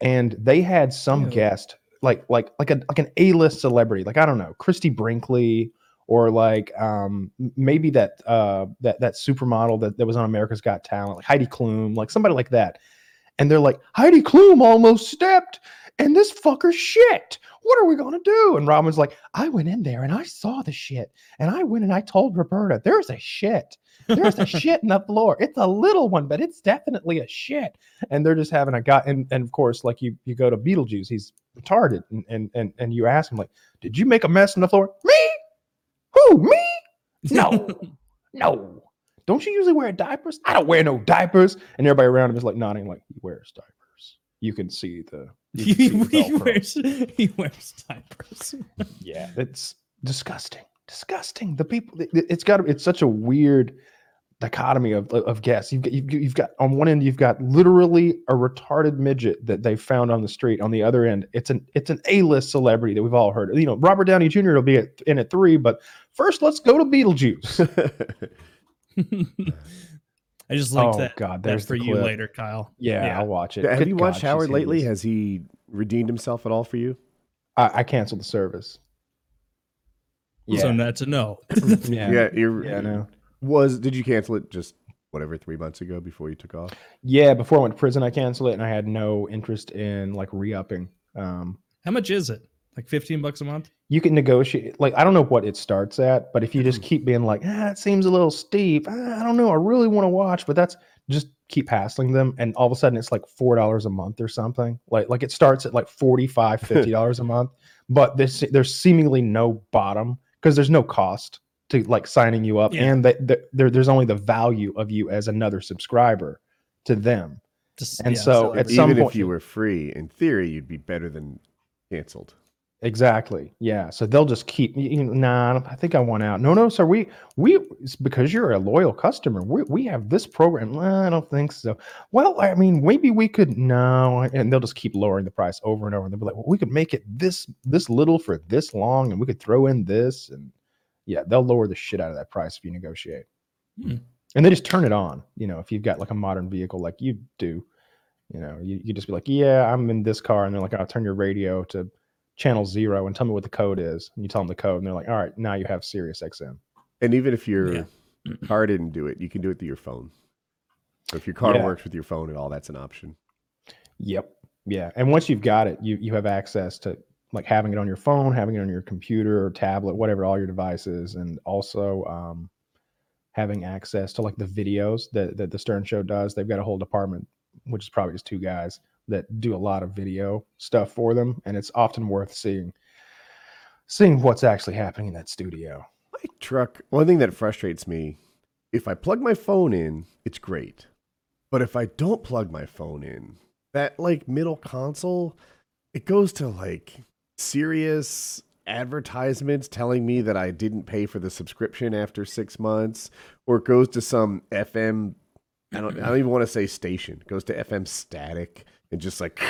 and they had some Ew. guest like like like a like an A list celebrity, like I don't know, Christie Brinkley or like um maybe that uh that that supermodel that, that was on America's Got Talent, like Heidi Klum, like somebody like that, and they're like Heidi Klum almost stepped, and this fucker shit. What are we gonna do? And Robin's like, I went in there and I saw the shit, and I went and I told Roberta, there's a shit. There's a shit in the floor. It's a little one, but it's definitely a shit. And they're just having a guy. And, and of course, like you you go to Beetlejuice, he's retarded. And, and and and you ask him, like, did you make a mess in the floor? Me? Who? Me? No. no. Don't you usually wear diapers? I don't wear no diapers. And everybody around him is like nodding, like, he wears diapers. You can see the you he, can see the he wears he wears diapers Yeah, it's disgusting. Disgusting. The people. it- It's got. It's such a weird dichotomy of of guests. You've got, you've, you've got on one end you've got literally a retarded midget that they found on the street. On the other end, it's an it's an A list celebrity that we've all heard. You know, Robert Downey Jr. will be at, in at three, but first let's go to Beetlejuice. I just linked Oh, that, God, that there's for the you later, Kyle. Yeah, Yeah. I'll watch it. Have Good you watched God, Howard lately? Has he redeemed himself at all for you? I, I canceled the service. Yeah, So that's a no. yeah, Yeah, you're. yeah, no. Was did you cancel it just whatever three months ago before you took off? Yeah, before I went to prison, I canceled it, and I had no interest in like re-upping. Um, How much is it? Like 15 bucks a month? you can negotiate. Like I don't know what it starts at, but if you just keep being like, ah, it seems a little steep. Ah, I don't know. I really want to watch, but that's just keep hassling them, and all of a sudden it's like four dollars a month or something. Like like it starts at like 45 50 dollars a month, but there's there's seemingly no bottom because there's no cost to like signing you up, Yeah. and that that there, there's only the value of you as another subscriber to them. Just, And yeah, so so at every- some Even if point- you were free, in theory, you'd be better than canceled. Exactly. Yeah. So they'll just keep. You know, nah, I think I want out. No, no, sir. We we it's because you're a loyal customer. We we have this program. "Nah, I don't think so. Well, I mean, maybe we could. No, and they'll just keep lowering the price over and over. And they'll be like, well, we could make it this this little for this long, and we could throw in this, and yeah, they'll lower the shit out of that price if you negotiate. Hmm. And they just turn it on. You know, if you've got like a modern vehicle like you do, You know, you you just be like, yeah, I'm in this car, and they're like, I'll turn your radio to channel zero and tell me what the code is. And you tell them the code, and they're like, all right, now you have Sirius XM. And even if your Yeah. car didn't do it, you can do it through your phone. So if your car Yeah. works with your phone at all, that's an option. Yep. Yeah. And once you've got it, you you have access to like having it on your phone, having it on your computer or tablet, whatever all your devices, and also um, having access to like the videos that, that the Stern Show does. They've got a whole department, which is probably just two guys that do a lot of video stuff for them, and it's often worth seeing seeing what's actually happening in that studio. My truck, one thing that frustrates me, if I plug my phone in, it's great. But if I don't plug my phone in, that like middle console, it goes to like Sirius advertisements telling me that I didn't pay for the subscription after six months, or it goes to some FM. I don't. I don't even want to say station. It goes to FM static and just like.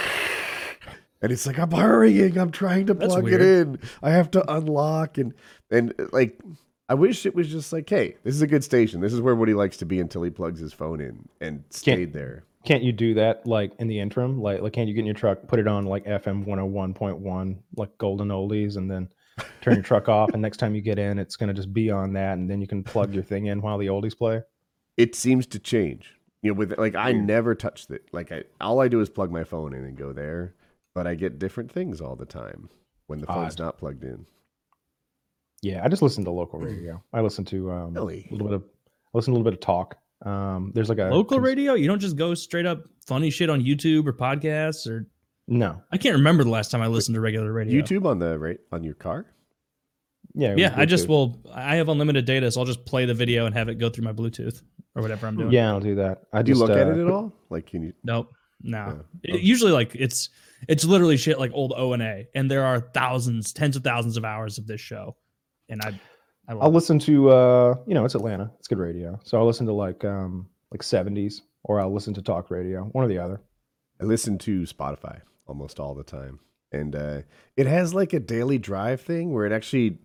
And it's like I'm hurrying. I'm trying to That's plug it in. I have to unlock and and like I wish it was just like, hey, this is a good station. This is where Woody likes to be until he plugs his phone in and stayed there. Can't you do that like in the interim? Like, like can't you get in your truck, put it on like FM 101.1, like golden oldies, and then turn your truck off? And next time you get in, it's gonna just be on that, and then you can plug your thing in while the oldies play. It seems to change. You know, with like I never touched it. Like I all I do is plug my phone in and go there, but I get different things all the time when the phone's Odd. not plugged in. Yeah, I just listen to local radio. I listen to um, Really? a little bit of, I listen to a little bit of talk. Um, there's like a Local cons- radio? You don't just go straight up funny shit on YouTube or podcasts or No, I can't remember the last time I listened to regular radio. YouTube on the right on your car? yeah, Yeah, I just will. I have unlimited data, so I'll just play the video and have it go through my Bluetooth or whatever I'm doing. Yeah, I'll do that. I Do you just, look at uh, it at all? Like can you Nope. No. Yeah. It- usually, like it's it's literally shit like old O and A, and there are thousands, tens of thousands of hours of this show, and I, I I'll it. listen to uh you know it's Atlanta it's good radio so I'll listen to like um like 70s or I'll listen to talk radio one or the other I listen to Spotify almost all the time. And uh, it has like a daily drive thing where it actually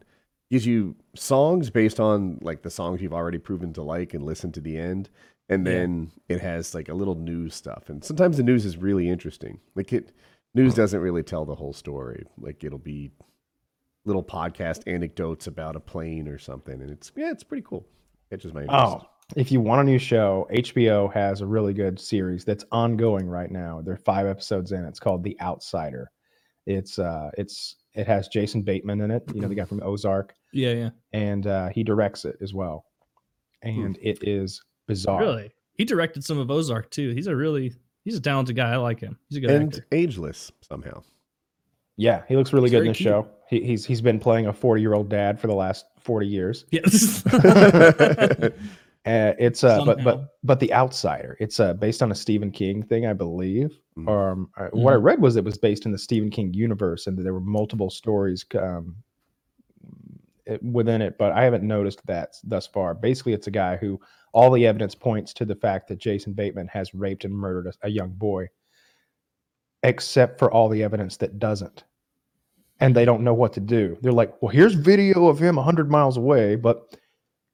gives you songs based on like the songs you've already proven to like and listen to the end. And Yeah. then it has like a little news stuff. And sometimes the news is really interesting. Like it news doesn't really tell the whole story. Like it'll be little podcast anecdotes about a plane or something. And it's yeah, it's pretty cool. Catches my interest. oh if you want a new show HBO has a really good series that's ongoing right now there are five episodes in it's called The Outsider it's uh it's it has Jason Bateman in it you know the guy from Ozark Yeah, yeah. and uh he directs it as well and it is bizarre Really, he directed some of Ozark too. He's a really he's a talented guy. I like him. He's a good and actor. ageless somehow. yeah he looks really He's good in very this cute. show he, he's he's been playing a 40 year old dad for the last 40 years Yes. Uh, it's uh, but Somehow. but but the outsider. It's uh, based on a Stephen King thing, I believe. Mm. Um, uh, what I read was it was based in the Stephen King universe, and that there were multiple stories um, it, within it. But I haven't noticed that thus far. Basically, it's a guy who all the evidence points to the fact that Jason Bateman has raped and murdered a, a young boy, except for all the evidence that doesn't. And they don't know what to do. They're like, well, here's video of him 100 miles away, but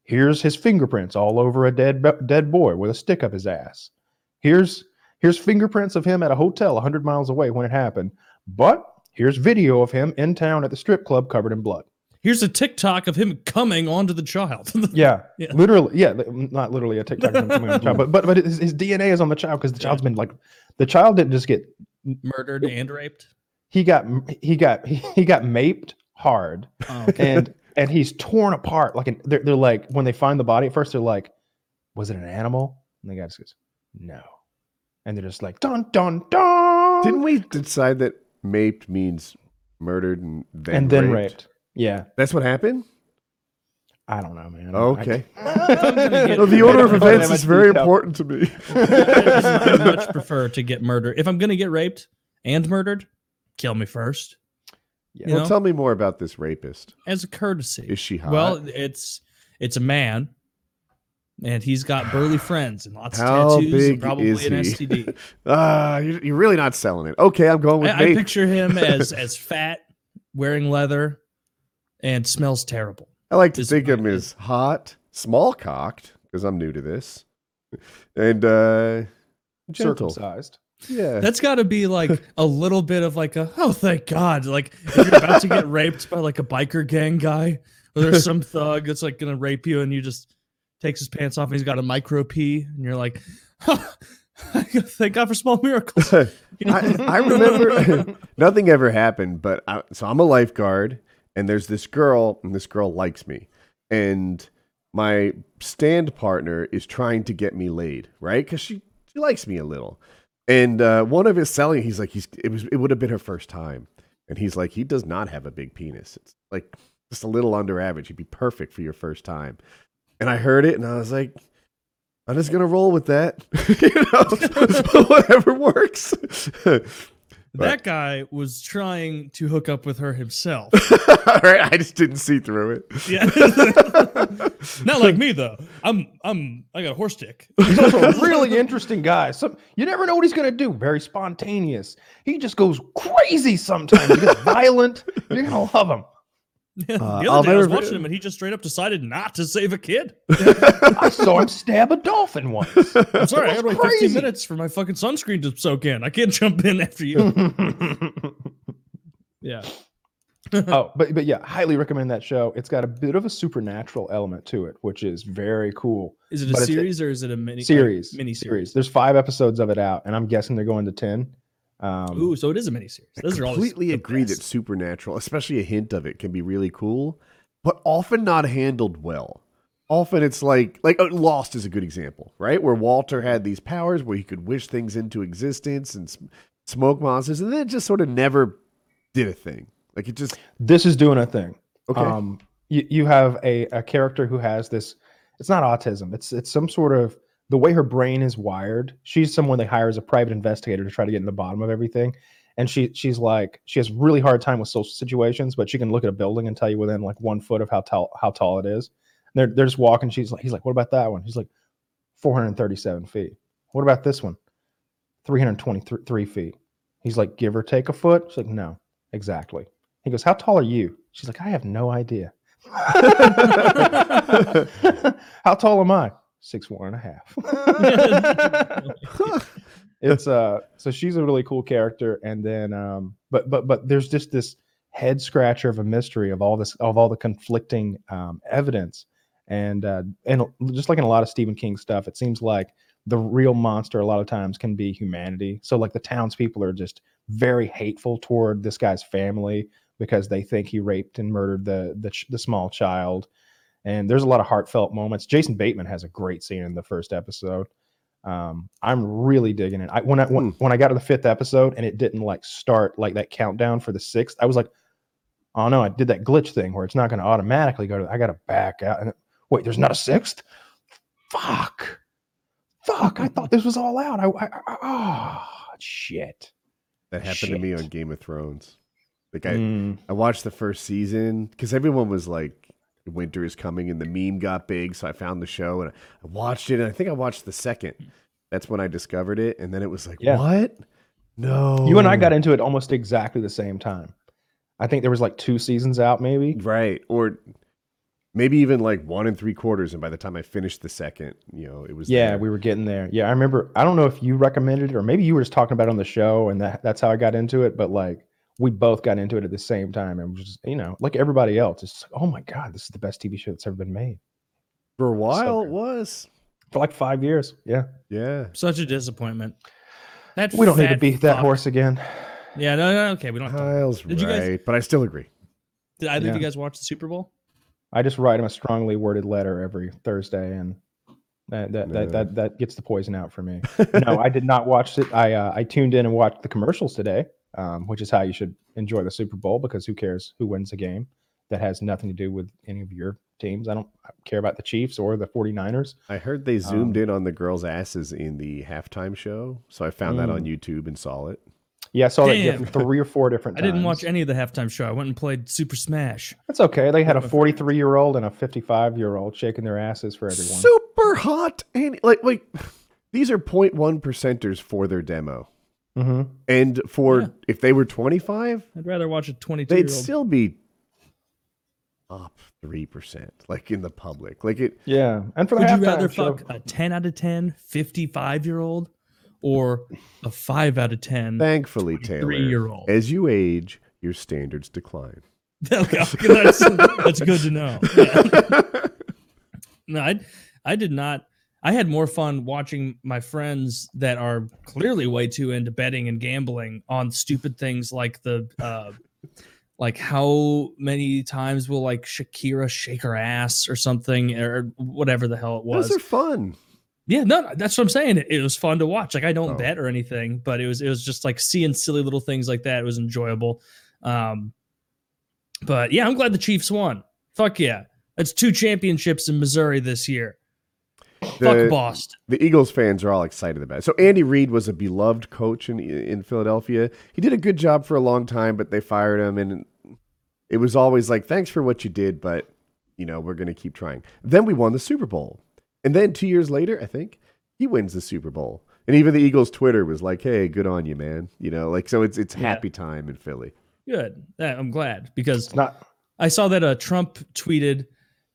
here's his fingerprints all over a dead dead boy with a stick up his ass. Here's here's fingerprints of him at a hotel 100 miles away when it happened. But here's video of him in town at the strip club covered in blood. Here's a TikTok of him coming onto the child. Yeah, Yeah. literally. Yeah, mm, not literally a TikTok of him coming on the child, but but but his, his DNA is on the child because the Yeah. child's been like the child didn't just get Murdered and raped. he got he got he, he got maped hard Oh, okay. and and he's torn apart like an, they're, they're like when they find the body at first they're like was it an animal and the guy just goes no and they're just like dun dun dun Didn't we decide that maped means murdered and then and then raped? raped yeah That's what happened. i don't know man Okay. I'm gonna get- Well, the order of I don't have events is very detail. important to me. I much prefer to get murdered. If I'm gonna get raped and murdered, kill me first Yeah. Well, know? tell me more about this rapist. as a courtesy. Is she hot? Well, it's it's a man, and he's got burly friends and lots How of tattoos and probably an? STD. ah, you're, you're really not selling it. Okay, I'm going with I, I picture him as as fat, wearing leather, and smells terrible. I like to is think of him my- as hot, small cocked, because I'm new to this, and uh, gentle. circumcised Yeah. That's got to be like a little bit of like a oh thank God like if you're about to get raped by like a biker gang guy or there's some thug that's like gonna rape you and you just takes his pants off and he's got a micro pee and you're like thank God for small miracles. I, I remember nothing ever happened, but I, so I'm a lifeguard, and there's this girl, and this girl likes me, and my stand partner is trying to get me laid, right? Because she she likes me a little, and uh, one of his selling, he's like, he's it was it would have been her first time, and he's like, he does not have a big penis. It's like just a little under average. He'd be perfect for your first time. And I heard it, and I was like, I'm just gonna roll with that. you know, whatever works. that guy was trying to hook up with her himself. All right, I just didn't see through it. Yeah. Not like me though. I'm I'm I got a horse dick. He's also a really interesting guy. Some you never know what he's gonna do. Very spontaneous. He just goes crazy sometimes. He gets violent. You're gonna love him. Yeah, Uh, the I'll other day I was never- watching him and he just straight up decided not to save a kid. I saw him stab a dolphin once. I'm sorry, I That's got like 15 minutes for my fucking sunscreen to soak in. I can't jump in after you. Yeah. oh, but but yeah, highly recommend that show. It's got a bit of a supernatural element to it, which is very cool. Is it a But it's a- series or is it a mini Series, mini series. series? There's five episodes of it out, and I'm guessing they're going to ten. Um, Ooh, so it is a mini series. I Those are always completely agree that supernatural, especially a hint of it, can be really cool, but often not handled well. Often it's like like uh, Lost is a good example, right? Where Walter had these powers where he could wish things into existence and sm- smoke monsters, and then it just sort of never did a thing. Like it just this is doing a thing. okay. Um, you, you have a, a character who has this. It's not autism. It's it's some sort of the way her brain is wired. She's someone they hire as a private investigator to try to get in the bottom of everything. And she she's like she has really hard time with social situations, but she can look at a building and tell you within like one foot of how tall how tall it is. And they're they're just walking. She's like he's like, what about that one? He's like, 437 feet. What about this one? 323 feet. He's like, give or take a foot. She's like, no, exactly. He goes, How tall are you? She's like, I have no idea. How tall am I? Six one and a half. it's uh so she's a really cool character. And then um, but but but there's just this head scratcher of a mystery of all this of all the conflicting um evidence. And uh and just like in a lot of Stephen King stuff, it seems like the real monster a lot of times can be humanity. So like the townspeople are just very hateful toward this guy's family because they think he raped and murdered the the, the small child. And there's a lot of heartfelt moments. Jason Bateman has a great scene in the first episode. Um, I'm really digging it. I when I when, Hmm. when I got to the fifth episode and it didn't like start like that countdown for the sixth, I was like, oh no, I did that glitch thing where it's not going to automatically go to. I got to back out. And wait, there's not a sixth. Fuck, fuck! I thought this was all out. I, I, I oh shit. that happened to me on. Game of Thrones. Like I, Mm. I watched the first season because everyone was like, "Winter is coming," and the meme got big. So I found the show and I watched it. And I think I watched the second. That's when I discovered it, and then it was like, Yeah. "What? No." You and I got into it almost exactly the same time. I think there was like two seasons out, maybe. right, or maybe even like one and three quarters. And by the time I finished the second, you know, it was Yeah, there. we were getting there. Yeah, I remember. I don't know if you recommended it or maybe you were just talking about it on the show, and that, that's how I got into it. But like, we both got into it at the same time, and just you know, like everybody else, it's like, oh my god, this is the best TV show that's ever been made for a while. good. it was. for like five years. Yeah, Yeah. Such a disappointment. That we don't need to beat that fuck. horse again. Yeah, no, no, okay, we don't have to. Kyle's Did you guys- but I still agree. Did either of you guys watch the Super Bowl? I just write him a strongly worded letter every Thursday, and that that, No. that that that gets the poison out for me. no, I did not watch it. I uh, I tuned in and watched the commercials today, um, which is how you should enjoy the Super Bowl because who cares who wins the game? That has nothing to do with any of your teams. I don't care about the Chiefs or the 49ers. I heard they zoomed Um, in on the girls' asses in the halftime show, so I found that on YouTube and saw it. Yeah, I saw that Damn. different- three or four different Times. I didn't watch any of the halftime show. I went and played Super Smash. That's okay. They had a One of my 43 year old and a 55 year old shaking their asses for everyone. Super hot and like like these are 0.1 percenters for their demo. Hmm And for Yeah. if they were 25, I'd rather watch a 22 they'd still be up 3%, like in the public. Like it Yeah, and for the Would you halftime rather show- fuck a 10 out of 10 55 year old or a five out of ten Thankfully, Taylor, three-year-old. as you age, your standards decline. Okay, okay, that's, that's good to know. Yeah. No, I, I did not. I had more fun watching my friends that are clearly way too into betting and gambling on stupid things like the, uh, like how many times will like Shakira shake her ass or something or whatever the hell it was. Those are fun. Yeah, no, that's what I'm saying. It, it was fun to watch. Like I don't Oh. bet or anything, but it was it was just like seeing silly little things like that. It was enjoyable. Um, but yeah, I'm glad the Chiefs won. Fuck yeah, that's two championships in Missouri this year. Fuck The- Boston. the Eagles fans are all excited about it. So Andy Reid was a beloved coach in in Philadelphia. He did a good job for a long time, but they fired him, and it was always like, "Thanks for what you did, but you know we're going to keep trying." Then we won the Super Bowl, and then two years later, I think he wins the Super Bowl, and even the Eagles Twitter was like, "Hey, good on you, man." You know, like so it's it's Yeah. happy time in Philly. Good. Yeah, I'm glad because It's not. I saw that uh, Trump tweeted.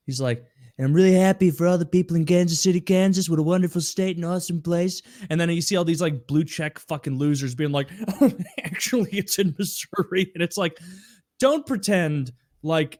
He's like, and I'm really happy for all the people in Kansas City, Kansas. What a wonderful state and awesome place. And then you see all these like blue check fucking losers being like, oh, actually, it's in Missouri. And it's like, don't pretend like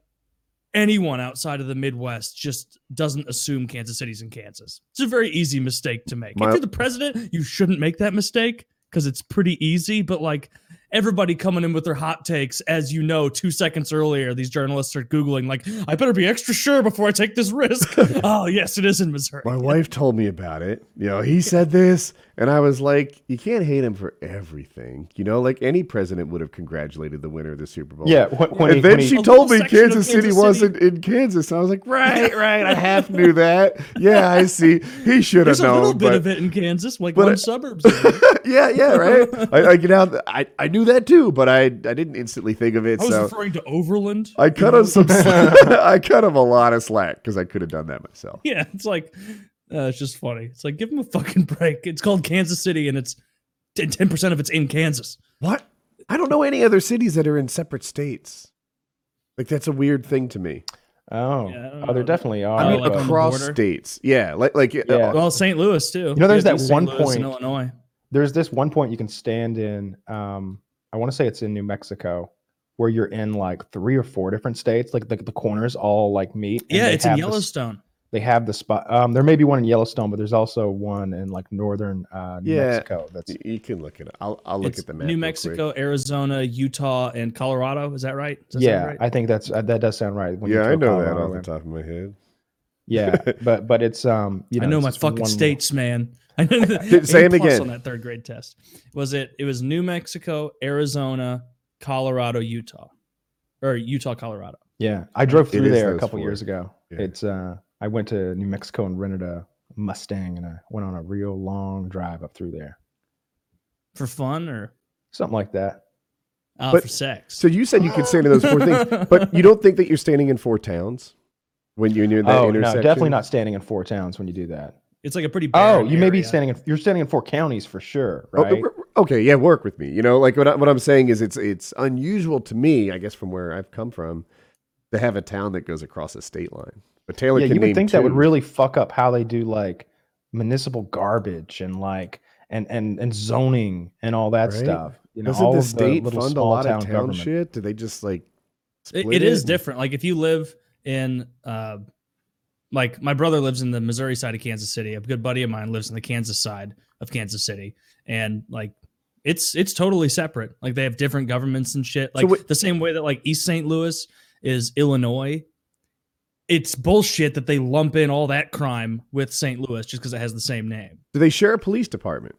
anyone outside of the Midwest just doesn't assume Kansas City's in Kansas. It's a very easy mistake to make. My- if you're the president, you shouldn't make that mistake because it's pretty easy. But like, everybody coming in with their hot takes. As you know, two seconds earlier, these journalists are Googling, like, I better be extra sure before I take this risk. oh, yes, it is in Missouri. My wife told me about it. You know, he said this, and I was like, "You can't hate him for everything." You know, like any president would have congratulated the winner of the Super Bowl. Yeah, when, when and he, then when he- she A told me little section of Kansas City City- wasn't in Kansas. I was like, right, right. I half knew that. Yeah, I see. He should have There's a little known. bit But of it in Kansas, like but one I- suburbs. yeah, yeah, right. I, I get out. I, I knew that too, but I I didn't instantly think of it. I was So referring to Overland. I you cut know? him some. I cut him a lot of slack because I could have done that myself. Yeah, it's like, uh, it's just funny. It's like, give him a fucking break. It's called Kansas City, and it's 10 percent of it's in Kansas. What? I don't know any other cities that are in separate states. Like that's a weird thing to me. oh, Yeah, oh, there definitely are. I mean, Oh, like on but- the across states. Yeah, like like uh, Well, St. Louis too. You know, there's have that East one St. Louis in point- Illinois. there's this one point you can stand in um i want to say it's in new mexico where you're in like three or four different states like the, the corners all like meet Yeah, it's in have the s- Yellowstone. They have the spot um there may be one in yellowstone but there's also one in like northern uh new Yeah. mexico that's you can look at it up. I'll I'll look at the map. New Mexico, Arizona, Utah, and Colorado. Is that right? Does that sound yeah right? i think that's uh, that does sound right when Yeah, I throw know that Colorado off the top of my head. yeah but but it's um you know I know my fucking one- states, man. I know the say A 'em plus again. on that third grade test. Was it? It was New Mexico, Arizona, Colorado, Utah, or Utah, Colorado. yeah i drove through there a couple four. years ago Yeah. it's uh i went to new mexico and rented a mustang and i went on a real long drive up through there For fun or something like that uh, But- for sex? So you said you could stand in those four things, but you don't think that you're standing in four towns when you're near that oh intersection? no, definitely not standing in four towns when you do that. it's like a pretty. Oh, barren you may be standing in you're standing in four counties for sure, Oh, right? r- r- okay, yeah, work with me. You know, like what, I, what I'm saying is it's it's unusual to me, I guess, from where I've come from, to have a town that goes across a state line. But Taylor yeah, can you name would think that would really fuck up how they do like municipal garbage and like and and and zoning and all that Right? stuff. You know, Doesn't all the state little fund a lot town of town government. shit? Do they just like? It- it is and- different. Like if you live in, uh, like my brother lives in the Missouri side of Kansas City. A good buddy of mine lives in the Kansas side of Kansas City, and like it's it's totally separate. Like they have different governments and shit. Like what- the same way that like East St. Louis is Illinois. It's bullshit that they lump in all that crime with St. Louis just because it has the same name. Do they share a police department?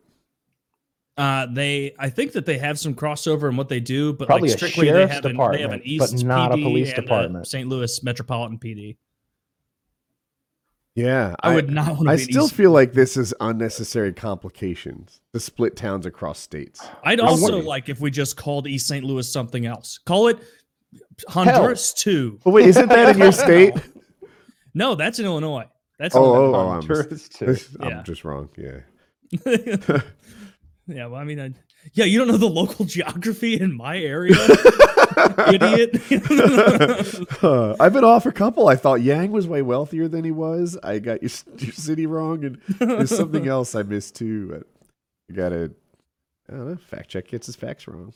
Uh, they, I think that they have some crossover in what they do, but Probably like strictly they have, an, they have an department, East but not a police and a department. St. Louis Metropolitan PD. Yeah, I, would not want to. I be still East- feel like this is unnecessary complications to split towns across states. I'd I'm also wondering- like if we just called East St. Louis something else. Call it Honduras Two. But wait, isn't that in your state? No, that's in Illinois. That's Oh, Illinois. oh, I'm, Honduras. I'm Yeah. just wrong. Yeah. yeah. Well, I mean, I, yeah, you don't know the local geography in my area, idiot. Uh, I've been off a couple. I thought Yang was way wealthier than he was. I got your, your city wrong, and there's something else I missed too. But You gotta, I don't know, fact check gets his facts wrong.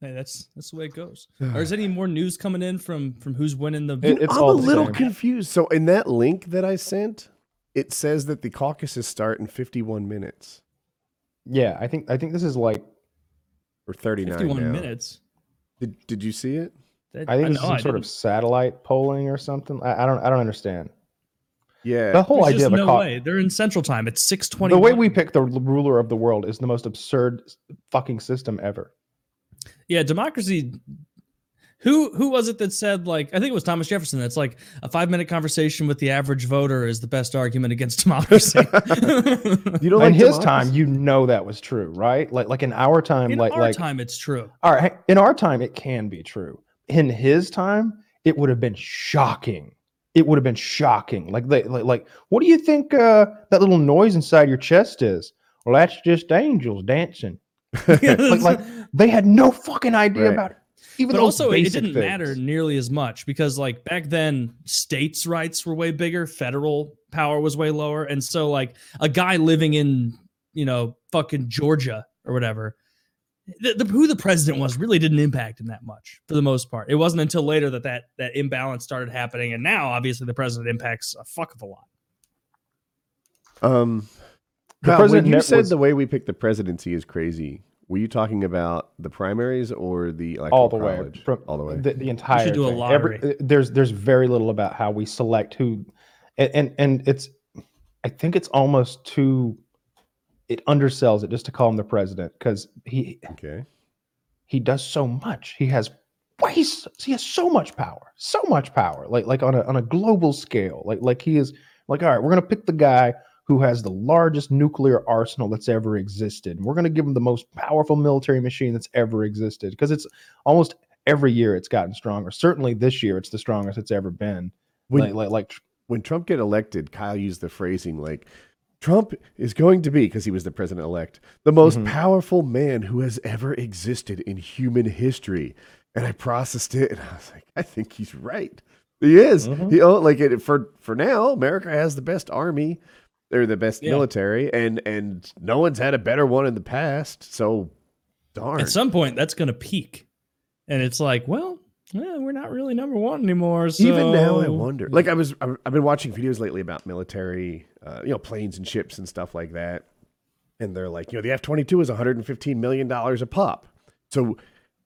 Hey, that's that's the way it goes. Or is any more news coming in from from who's winning the? It- it's I'm all a the little same. confused. So in that link that I sent, it says that the caucuses start in 51 minutes Yeah, I think I think this is like or 39 Fifty-one now. minutes. Did, did you see it? That- I think know, is some I sort of didn't. satellite polling or something. I, I don't I don't understand. Yeah. The whole There's idea just of a no cau- way. They're in Central Time. It's six twenty. the way we pick the ruler of the world is the most absurd fucking system ever. Yeah, democracy. Who who was it that said like I think it was Thomas Jefferson that's like a five minute conversation with the average voter is the best argument against democracy. You don't in like his democracy? time, you know that was true, right? Like like in our time, in like our like time, it's true. all right, in our time, it can be true. In his time, it would have been shocking. It would have been shocking. Like they like, like what do you think uh, that little noise inside your chest is? Well, that's just angels dancing. like, like they had no fucking idea Right. about it. Even but also it didn't matter nearly as much because like back then states rights were way bigger federal power was way lower and so like a guy living in you know fucking georgia or whatever the, the, who the president was really didn't impact him that much for the most part it wasn't until later that that that imbalance started happening and now obviously the president impacts a fuck of a lot Um, The Kyle, when you said was- the way we pick the presidency is crazy, were you talking about the primaries or the electoral all the way from all the way. the, the entire do a thing. Every- lottery. uh, there's there's very little about how we select who and, and and it's i think it's almost too it undersells it just to call him the president because he okay. he does so much he has ways he has so much power so much power like like on a on a global scale like like he is like all right we're gonna pick the guy who has the largest nuclear arsenal that's ever existed and we're gonna give them the most powerful military machine that's ever existed because it's almost every year it's gotten stronger certainly this year it's the strongest it's ever been When, like, like like when Trump get elected, Kyle used the phrasing like, Trump is going to be, because he was the president elect, the most Mhm. powerful man who has ever existed in human history. And I processed it and I was like, I think he's right. He is. Mhm. He, like it, for for now, America has the best army. They're the best Yeah. military, and and no one's had a better one in the past. So darn. at some point that's going to peak and it's like well yeah, we're not really number one anymore so Even now, I wonder. Like I was, I've been watching videos lately about military, uh, you know, planes and ships and stuff like that, and they're like, you know, the F twenty two is one hundred and fifteen million dollars a pop. So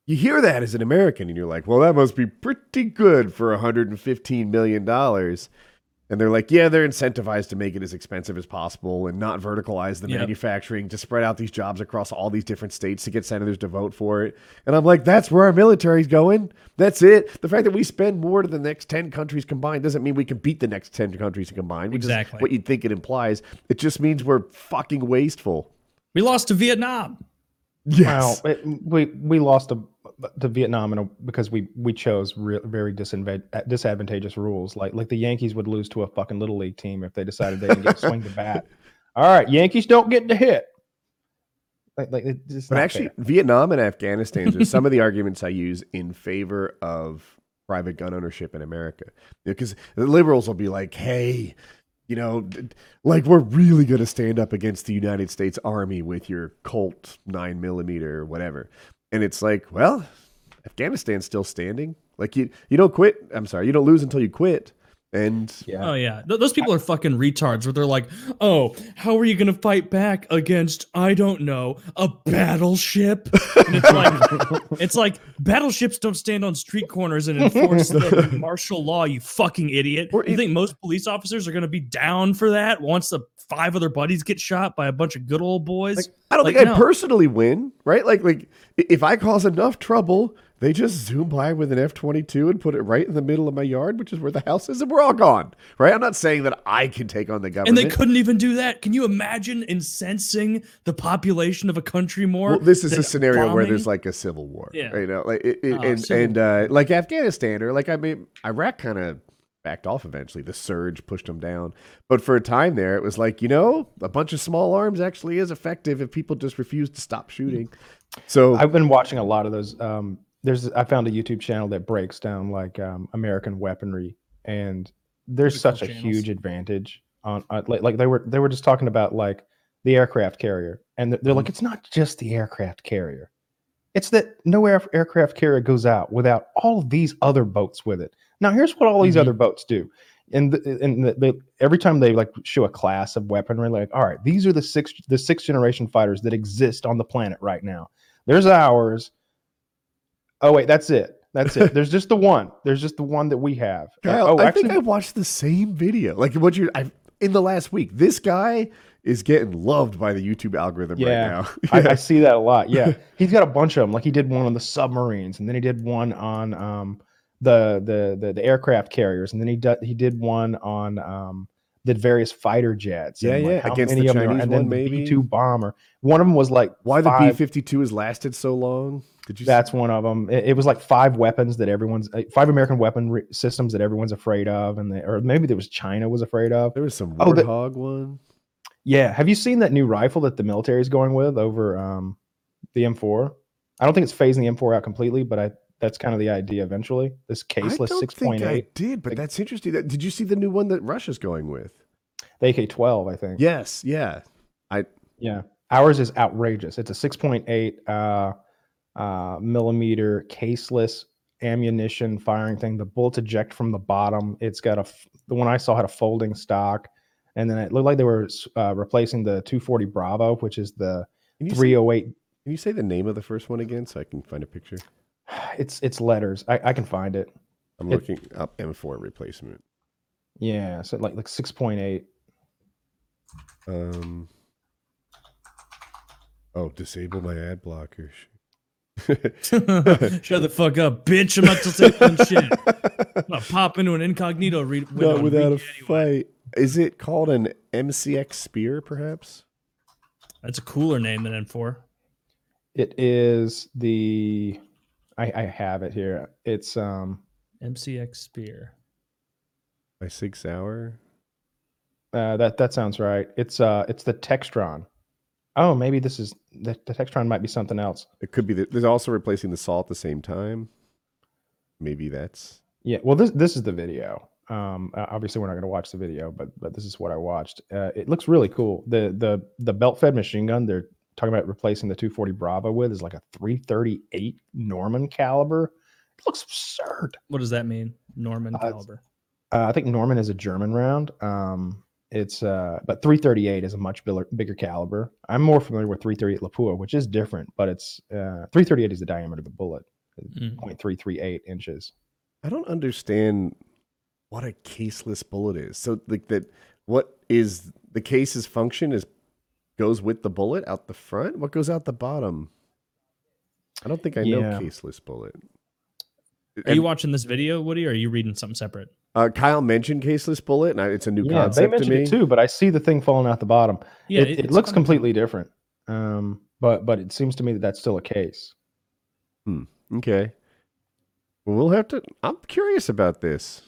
you hear that as an American, and you're like, well, that must be pretty good for one hundred and fifteen million dollars. And they're like, yeah, they're incentivized to make it as expensive as possible and not verticalize the Yep. manufacturing to spread out these jobs across all these different states to get senators to vote for it. And I'm like, that's where our military's going. That's it. The fact that we spend more to the next 10 countries combined doesn't mean we can beat the next 10 countries combined, which Exactly. is what you'd think it implies. It just means we're fucking wasteful. we lost to vietnam Yes. Well, it, we we lost to, to Vietnam a, uh, because we we chose re- very disadva- disadvantageous rules. Like like the Yankees would lose to a fucking little league team if they decided they didn't get swing the bat. All right, Yankees don't get to hit. Like, like But actually, fair. Vietnam and Afghanistan are some of the arguments I use in favor of private gun ownership in America. Because the liberals will be like, hey, you know, like we're really going to stand up against the United States Army with your Colt 9 millimeter or whatever. And it's like, well, Afghanistan's still standing. Like you, you don't quit. I'm sorry, you don't lose until you quit. And yeah. Oh yeah, Th- those people are fucking retards. Where they're like, "Oh, how are you gonna fight back against I don't know a battleship?" And it's like, it's like battleships don't stand on street corners and enforce the martial law. You fucking idiot! Or you if- think most police officers are gonna be down for that once the five other buddies get shot by a bunch of good old boys? Like, I don't Like, think I no. personally win, right? Like, like if I cause enough trouble, they just zoom by with an F twenty two and put it right in the middle of my yard, which is where the house is, and we're all gone, right? I'm not saying that I can take on the government. and they couldn't even do that. Can you imagine incensing the population of a country more? well, this is a than scenario where there's like a civil war, Yeah. You know, like it, it- Oh, and and uh, like Afghanistan or like I mean Iraq kind of backed off eventually. The surge pushed them down, but for a time there, it was like you know a bunch of small arms actually is effective if people just refuse to stop shooting. So I've been watching a lot of those. Um, there's I found a YouTube channel that breaks down like um, American weaponry, and there's such a channels. huge advantage on uh, like like they were they were just talking about like the aircraft carrier, and they're, they're Mm. like, it's not just the aircraft carrier. It's that no air, aircraft carrier goes out without all these other boats with it. Now, here's what all these Mhm. other boats do. And, the, and the, they, every time they like show a class of weaponry, like, all right, these are the six the sixth generation fighters that exist on the planet right now. There's ours. Oh wait, that's it. That's it. There's just the one. There's just the one that we have. Uh, oh, I actually, think I watched the same video. Like what you I in the last week. This guy is getting loved by the YouTube algorithm Yeah. right now. I, I see that a lot. Yeah, he's got a bunch of them. Like he did one on the submarines, and then he did one on um, the, the the the aircraft carriers, and then he did he did one on um, the various fighter jets. Yeah, like, yeah, how against many the of them are, Chinese and then one, maybe. B two bomber. One of them was like Why the B five- fifty two has lasted so long? Did you? That's one of them. It, it was like five weapons that everyone's five American weapon re- systems that everyone's afraid of, and they, or maybe there was China was afraid of. there was some Oh, the- one. Yeah. Have you seen that new rifle that the military is going with over um, the M4? I don't think it's phasing the M4 out completely, but I that's kind of the idea eventually. This caseless six point I did, but that's interesting. That- Did you see the new one that Russia's going with? the AK twelve, I think. Yes, yeah. I. Yeah. Ours is outrageous. It's a six point eight uh, uh, millimeter caseless ammunition firing thing. The bullets eject from the bottom. It's got a the one I saw had a folding stock, and then it looked like they were uh, replacing the 240 Bravo, which is the Can you, say, 308 can you say the name of the first one again so I can find a picture? It's it's letters. I, I can find it. I'm It- looking up M4 replacement. Yeah, so like like six point eight. Um. Oh, disable my ad blocker. Shut the fuck up, bitch! I'm not just saying one shit. I'm gonna pop into an incognito re- window. Not without a anyway. fight. Is it called an MCX Spear, perhaps? That's a cooler name than M4. It is the. I, I have it here. It's um MCX Spear. By Sig Sauer? uh, that that sounds right. It's uh it's the Textron. Oh, maybe this is the, the Textron might be something else. It could be. The, there's also replacing the Saw at the same time. Maybe that's. Yeah, well this this is the video. Um, obviously we're not going to watch the video, but but this is what I watched. Uh, it looks really cool. The the the belt fed machine gun they're talking about replacing the 240 Bravo with is like a 338 Norman caliber. It looks absurd. What does that mean? Norman Uh, caliber. Uh, I think Norman is a German round. Um, it's uh, but 338 is a much bigger, bigger caliber. I'm more familiar with 338 Lapua, which is different, but it's uh, 338 is the diameter of the bullet, Mm. 0.338 inches. I don't understand what a caseless bullet is. So, like that, what is the case's function? Is goes with the bullet out the front. What goes out the bottom? I don't think I know Yeah. caseless bullet. Are you watching this video, Woody, or are you reading something separate? Uh, Kyle mentioned caseless bullet, and I, it's a new Yeah, they concept to mentioned me. it too, but I see the thing falling out the bottom. Yeah, it, it it's looks funny. completely different. Um, but but it seems to me that that's still a case. Hmm. Okay. Well, we'll have to. I'm curious about this.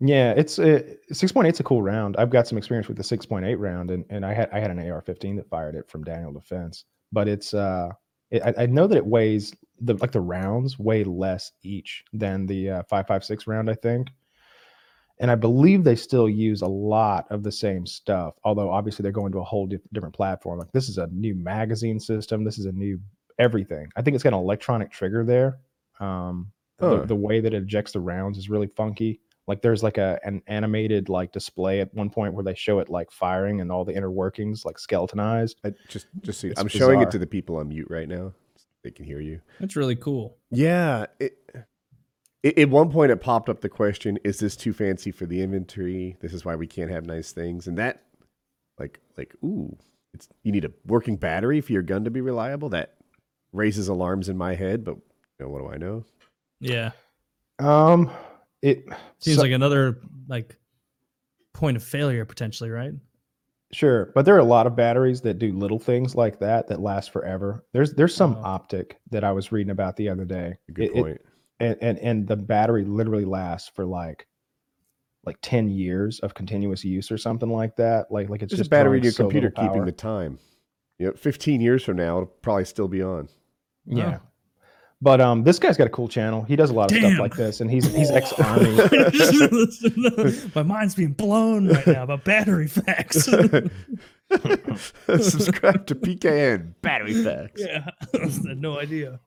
Yeah, it's uh, six point eight is a cool round. I've got some experience with the six point eight round, and, and I had I had an AR fifteen that fired it from Daniel Defense. But it's uh, it, I, I know that it weighs the like the rounds weigh less each than the uh, five five six round, I think. And I believe they still use a lot of the same stuff, although obviously they're going to a whole di- different platform. Like this is a new magazine system. This is a new everything. I think it's got an electronic trigger there. Um, Huh. the, the way that it ejects the rounds is really funky. Like there's like a an animated like display at one point where they show it like firing and all the inner workings like skeletonized. I just, just so It's I'm showing it to the people on mute right now. so They can hear you. That's really cool. Yeah. It, it, at one point, it popped up the question: Is this too fancy for the inventory? This is why we can't have nice things. And that, like, like, ooh, it's you need a working battery for your gun to be reliable. That raises alarms in my head. But you know, what do I know? Yeah, Um, it seems so- like another like point of failure potentially, right? Sure, but there are a lot of batteries that do little things like that that last forever. There's there's some Oh. optic that I was reading about the other day. Good It- it- point. And, and and the battery literally lasts for like like 10 years of continuous use or something like that. Like like it's Just a battery in your so computer keeping the time. You know, 15 years from now, it'll probably still be on. Yeah. But um, this guy's got a cool channel. He does a lot of Damn. stuff like this, and he's he's ex army. My mind's being blown right now about battery facts. Subscribe to PKN Battery Facts. yeah, no idea.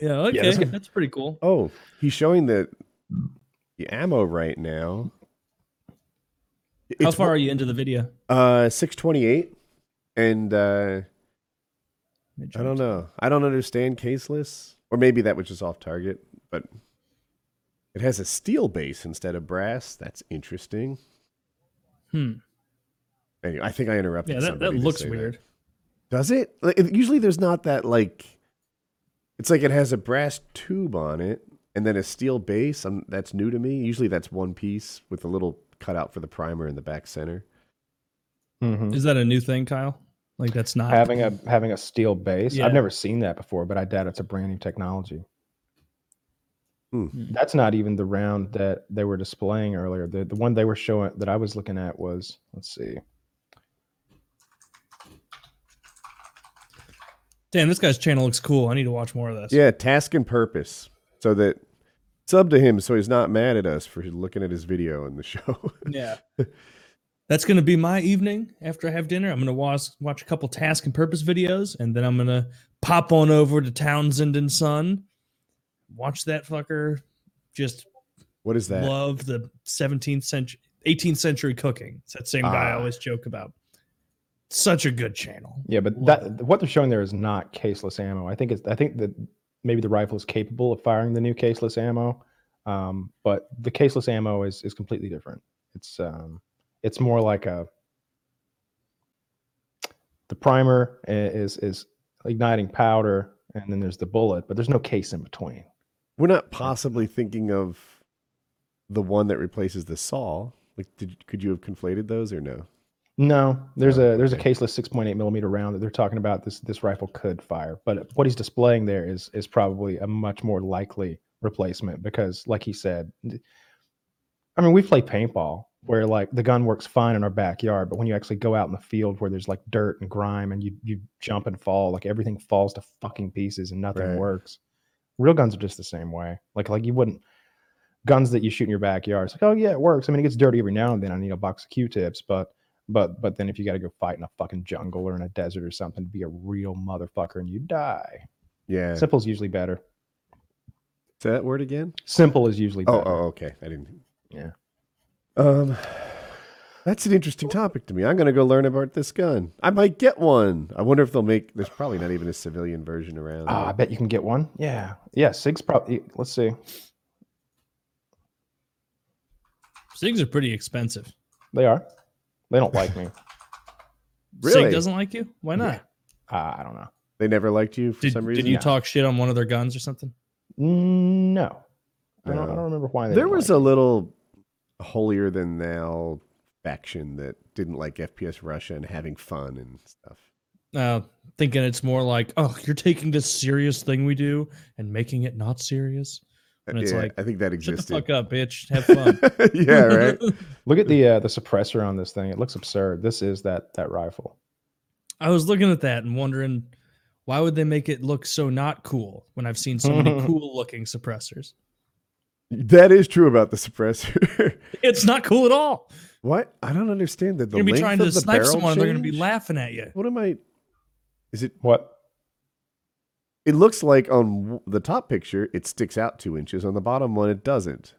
Yeah, okay, this guy- that's pretty cool. Oh, he's showing the the ammo right now. How far are you into the video? Uh, six twenty eight, and uh, I don't know. I don't understand caseless, or maybe that was just off target. But it has a steel base instead of brass. That's interesting. Hmm. Anyway, I think I interrupted. Yeah, that, that looks say that. weird. Does it? Like, it- Usually, there's not that like. It's like it has a brass tube on it and then a steel base. Um that's new to me. Usually, that's one piece with a little cutout for the primer in the back center. Mhm. Is that a new thing, Kyle? Like that's not Having a having a steel base. Yeah. I've never seen that before, but I doubt it's a brand new technology. Hmm. That's not even the round that they were displaying earlier. The the one they were showing that I was looking at was let's see. Damn, this guy's channel looks cool. I need to watch more of this. Yeah, task and purpose. So that sub to him so he's not mad at us for looking at his video in the show. Yeah. That's gonna be my evening after I have dinner. I'm gonna watch watch a couple task and purpose videos, and then I'm gonna pop on over to Townsend and Son, watch that fucker just what is that? love the 17th century 18th century cooking. It's that same guy I Ah. always joke about. Such a good channel. Yeah, but Love that what they're showing there is not caseless ammo. I think it's I think that maybe the rifle is capable of firing the new caseless ammo, um, but the caseless ammo is is completely different. It's um, it's more like a the primer is is igniting powder, and then there's the bullet, but there's no case in between. We're not possibly thinking of the one that replaces the saw. Like, did could you have conflated those or no? No, there's Oh, a there's a caseless 6.8 millimeter round that they're talking about. This this rifle could fire, but what he's displaying there is is probably a much more likely replacement because, like he said, I mean, we play paintball where like the gun works fine in our backyard, but when you actually go out in the field where there's like dirt and grime and you you jump and fall, like everything falls to fucking pieces and nothing Right. works. Real guns are just the same way. Like like you wouldn't guns that you shoot in your backyard. It's like, oh yeah, it works. I mean, it gets dirty every now and then. I need a box of Q-tips, but but but then if you got to go fight in a fucking jungle or in a desert or something, to be a real motherfucker and you die. Yeah. Simple is usually better. Say that word again? Simple is usually Oh, better. oh, okay. I didn't. Yeah. Um, that's an interesting topic to me. I'm gonna go learn about this gun. I might get one. I wonder if they'll make. There's probably not even a civilian version around. Ah, I bet you can get one. Yeah, yeah. Sig's probably. Let's see. Sigs are pretty expensive. They are. They don't like me. Really? Sig doesn't like you? Why not? Uh, I don't know. They never liked you for Did, some reason. did you No. talk shit on one of their guns or something? Mm, No. I don't, I don't remember why. They there didn't was like a little holier than thou faction that didn't like FPS Russia and having fun and stuff. Uh, thinking it's more like, oh, you're taking this serious thing we do and making it not serious. And it's yeah, like, I think that Shut the existed. fuck up, bitch. Have fun. yeah, right. Look at the uh, the suppressor on this thing. It looks absurd. This is that that rifle. I was looking at that and wondering why would they make it look so not cool when I've seen so many cool looking suppressors. That is true about the suppressor. It's not cool at all. what? I don't understand that. The You're gonna be length trying to of the snipe barrel someone and they're gonna be laughing at you. What am I? Is it? What? It looks like on the top picture it sticks out two inches. On the bottom one, it doesn't.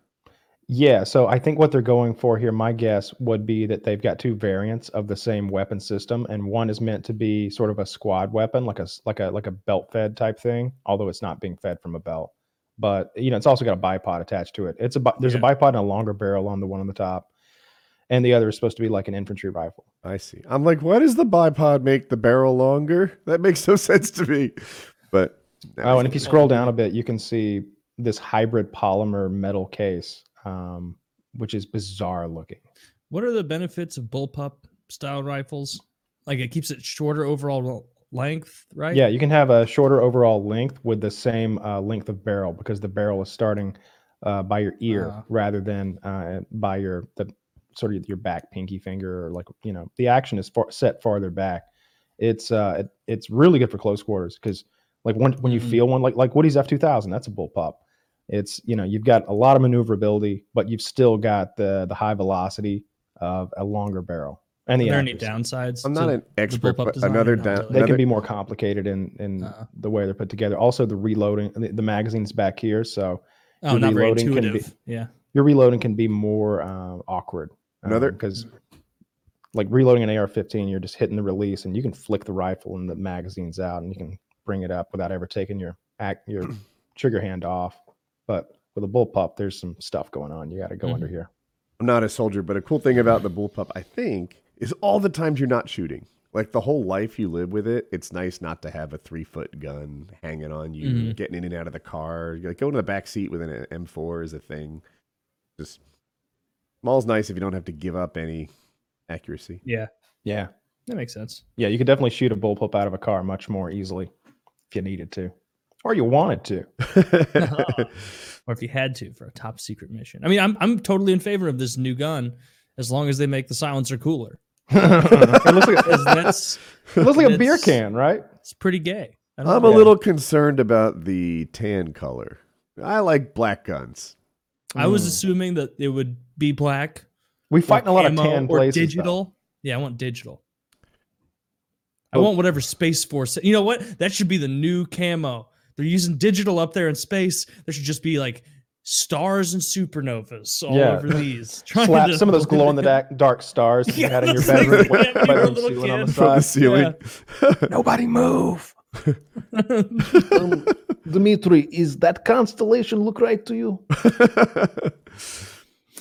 Yeah, so I think what they're going for here, my guess would be that they've got two variants of the same weapon system, and one is meant to be sort of a squad weapon, like a like a like a belt fed type thing, although it's not being fed from a belt. But you know, it's also got a bipod attached to it. It's a there's Yeah. a bipod and a longer barrel on the one on the top, and the other is supposed to be like an infantry rifle. I see. I'm like, why does the bipod make the barrel longer? That makes no sense to me. But Oh, and if you scroll down a bit, you can see this hybrid polymer metal case, um, which is bizarre looking. What are the benefits of bullpup style rifles? Like it keeps it shorter overall length, right? Yeah, you can have a shorter overall length with the same uh, length of barrel because the barrel is starting uh, by your ear Ah. rather than uh, by your the sort of your back pinky finger or like you know the action is far, set farther back. It's uh it, it's really good for close quarters because Like when when you Mhm. feel one, like like Woody's F two thousand, that's a bullpup. It's you know you've got a lot of maneuverability, but you've still got the the high velocity of a longer barrel and Are the there any downsides? I'm not an expert, but another down. really. They another- can be more complicated in in Uh. the way they're put together. Also, the reloading, the, the magazine's back here, so oh, the not very reloading can be- intuitive. Yeah. your reloading can be more uh, awkward. Another- because like reloading an AR-15, you're just hitting the release, and you can flick the rifle and the magazines out, and you can bring it up without ever taking your act your trigger hand off. But with a bullpup, there's some stuff going on. You got to go under here. I'm not a soldier, but a cool thing about the bullpup, I think, is all the times you're not shooting. Like the whole life you live with it, it's nice not to have a three foot gun hanging on you, Mhm. getting in and out of the car. Like going to the back seat with an M4 is a thing. Just small's nice if you don't have to give up any accuracy. Yeah. Yeah, That makes sense. yeah, you could definitely shoot a bullpup out of a car much more easily if you needed to, or you wanted to. or if you had to for a top secret mission. I mean, I'm I'm totally in favor of this new gun as long as they make the silencer cooler. it looks like, 'Cause that's it looks like a beer can, right? it's pretty gay. I don't I'm know. a little concerned about the tan color. I like black guns. I was Mm. assuming that it would be black. We or fight in a lot of camo tan or places. though. digital. Yeah, I want digital. I Well- want whatever Space Force. You know what? That should be the new camo. They're using digital up there in space. There should just be like stars and supernovas all Yeah. over these. Trying Slap to- some of those glow in the dark, dark stars that you had in your that's like bedroom, when you bedroom little ceiling on the kid. From the side. ceiling. Nobody move. Um, Dimitri, is that constellation look right to you?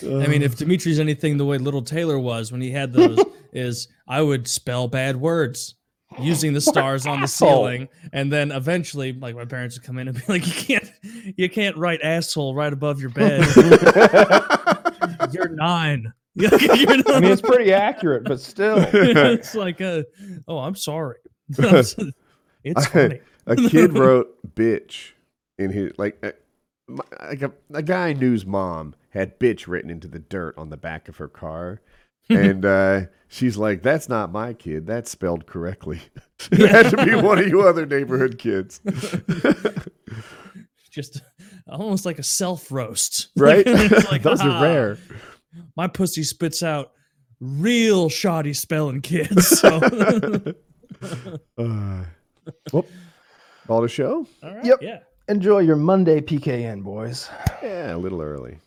I mean, if Dimitri's anything the way Little Taylor was when he had those, is I would spell bad words using the stars on the ceiling, and then eventually, like my parents would come in and be like, "You can't, you can't write asshole right above your bed. You're nine. You're I mean, it's pretty accurate, but still. it's like, uh, oh, I'm sorry. it's funny. a kid wrote bitch in his like uh, my- like a, a guy I knew's mom had bitch written into the dirt on the back of her car and uh, she's like that's not my kid. That's spelled correctly. It had to be one of you other neighborhood kids. Just almost like a self roast, right? It's like, those "Ah, are rare. my pussy spits out real shoddy spelling kids. So, uh, well, ball to show? All right, Yep. yeah. Enjoy your Monday PKN, boys. yeah a little early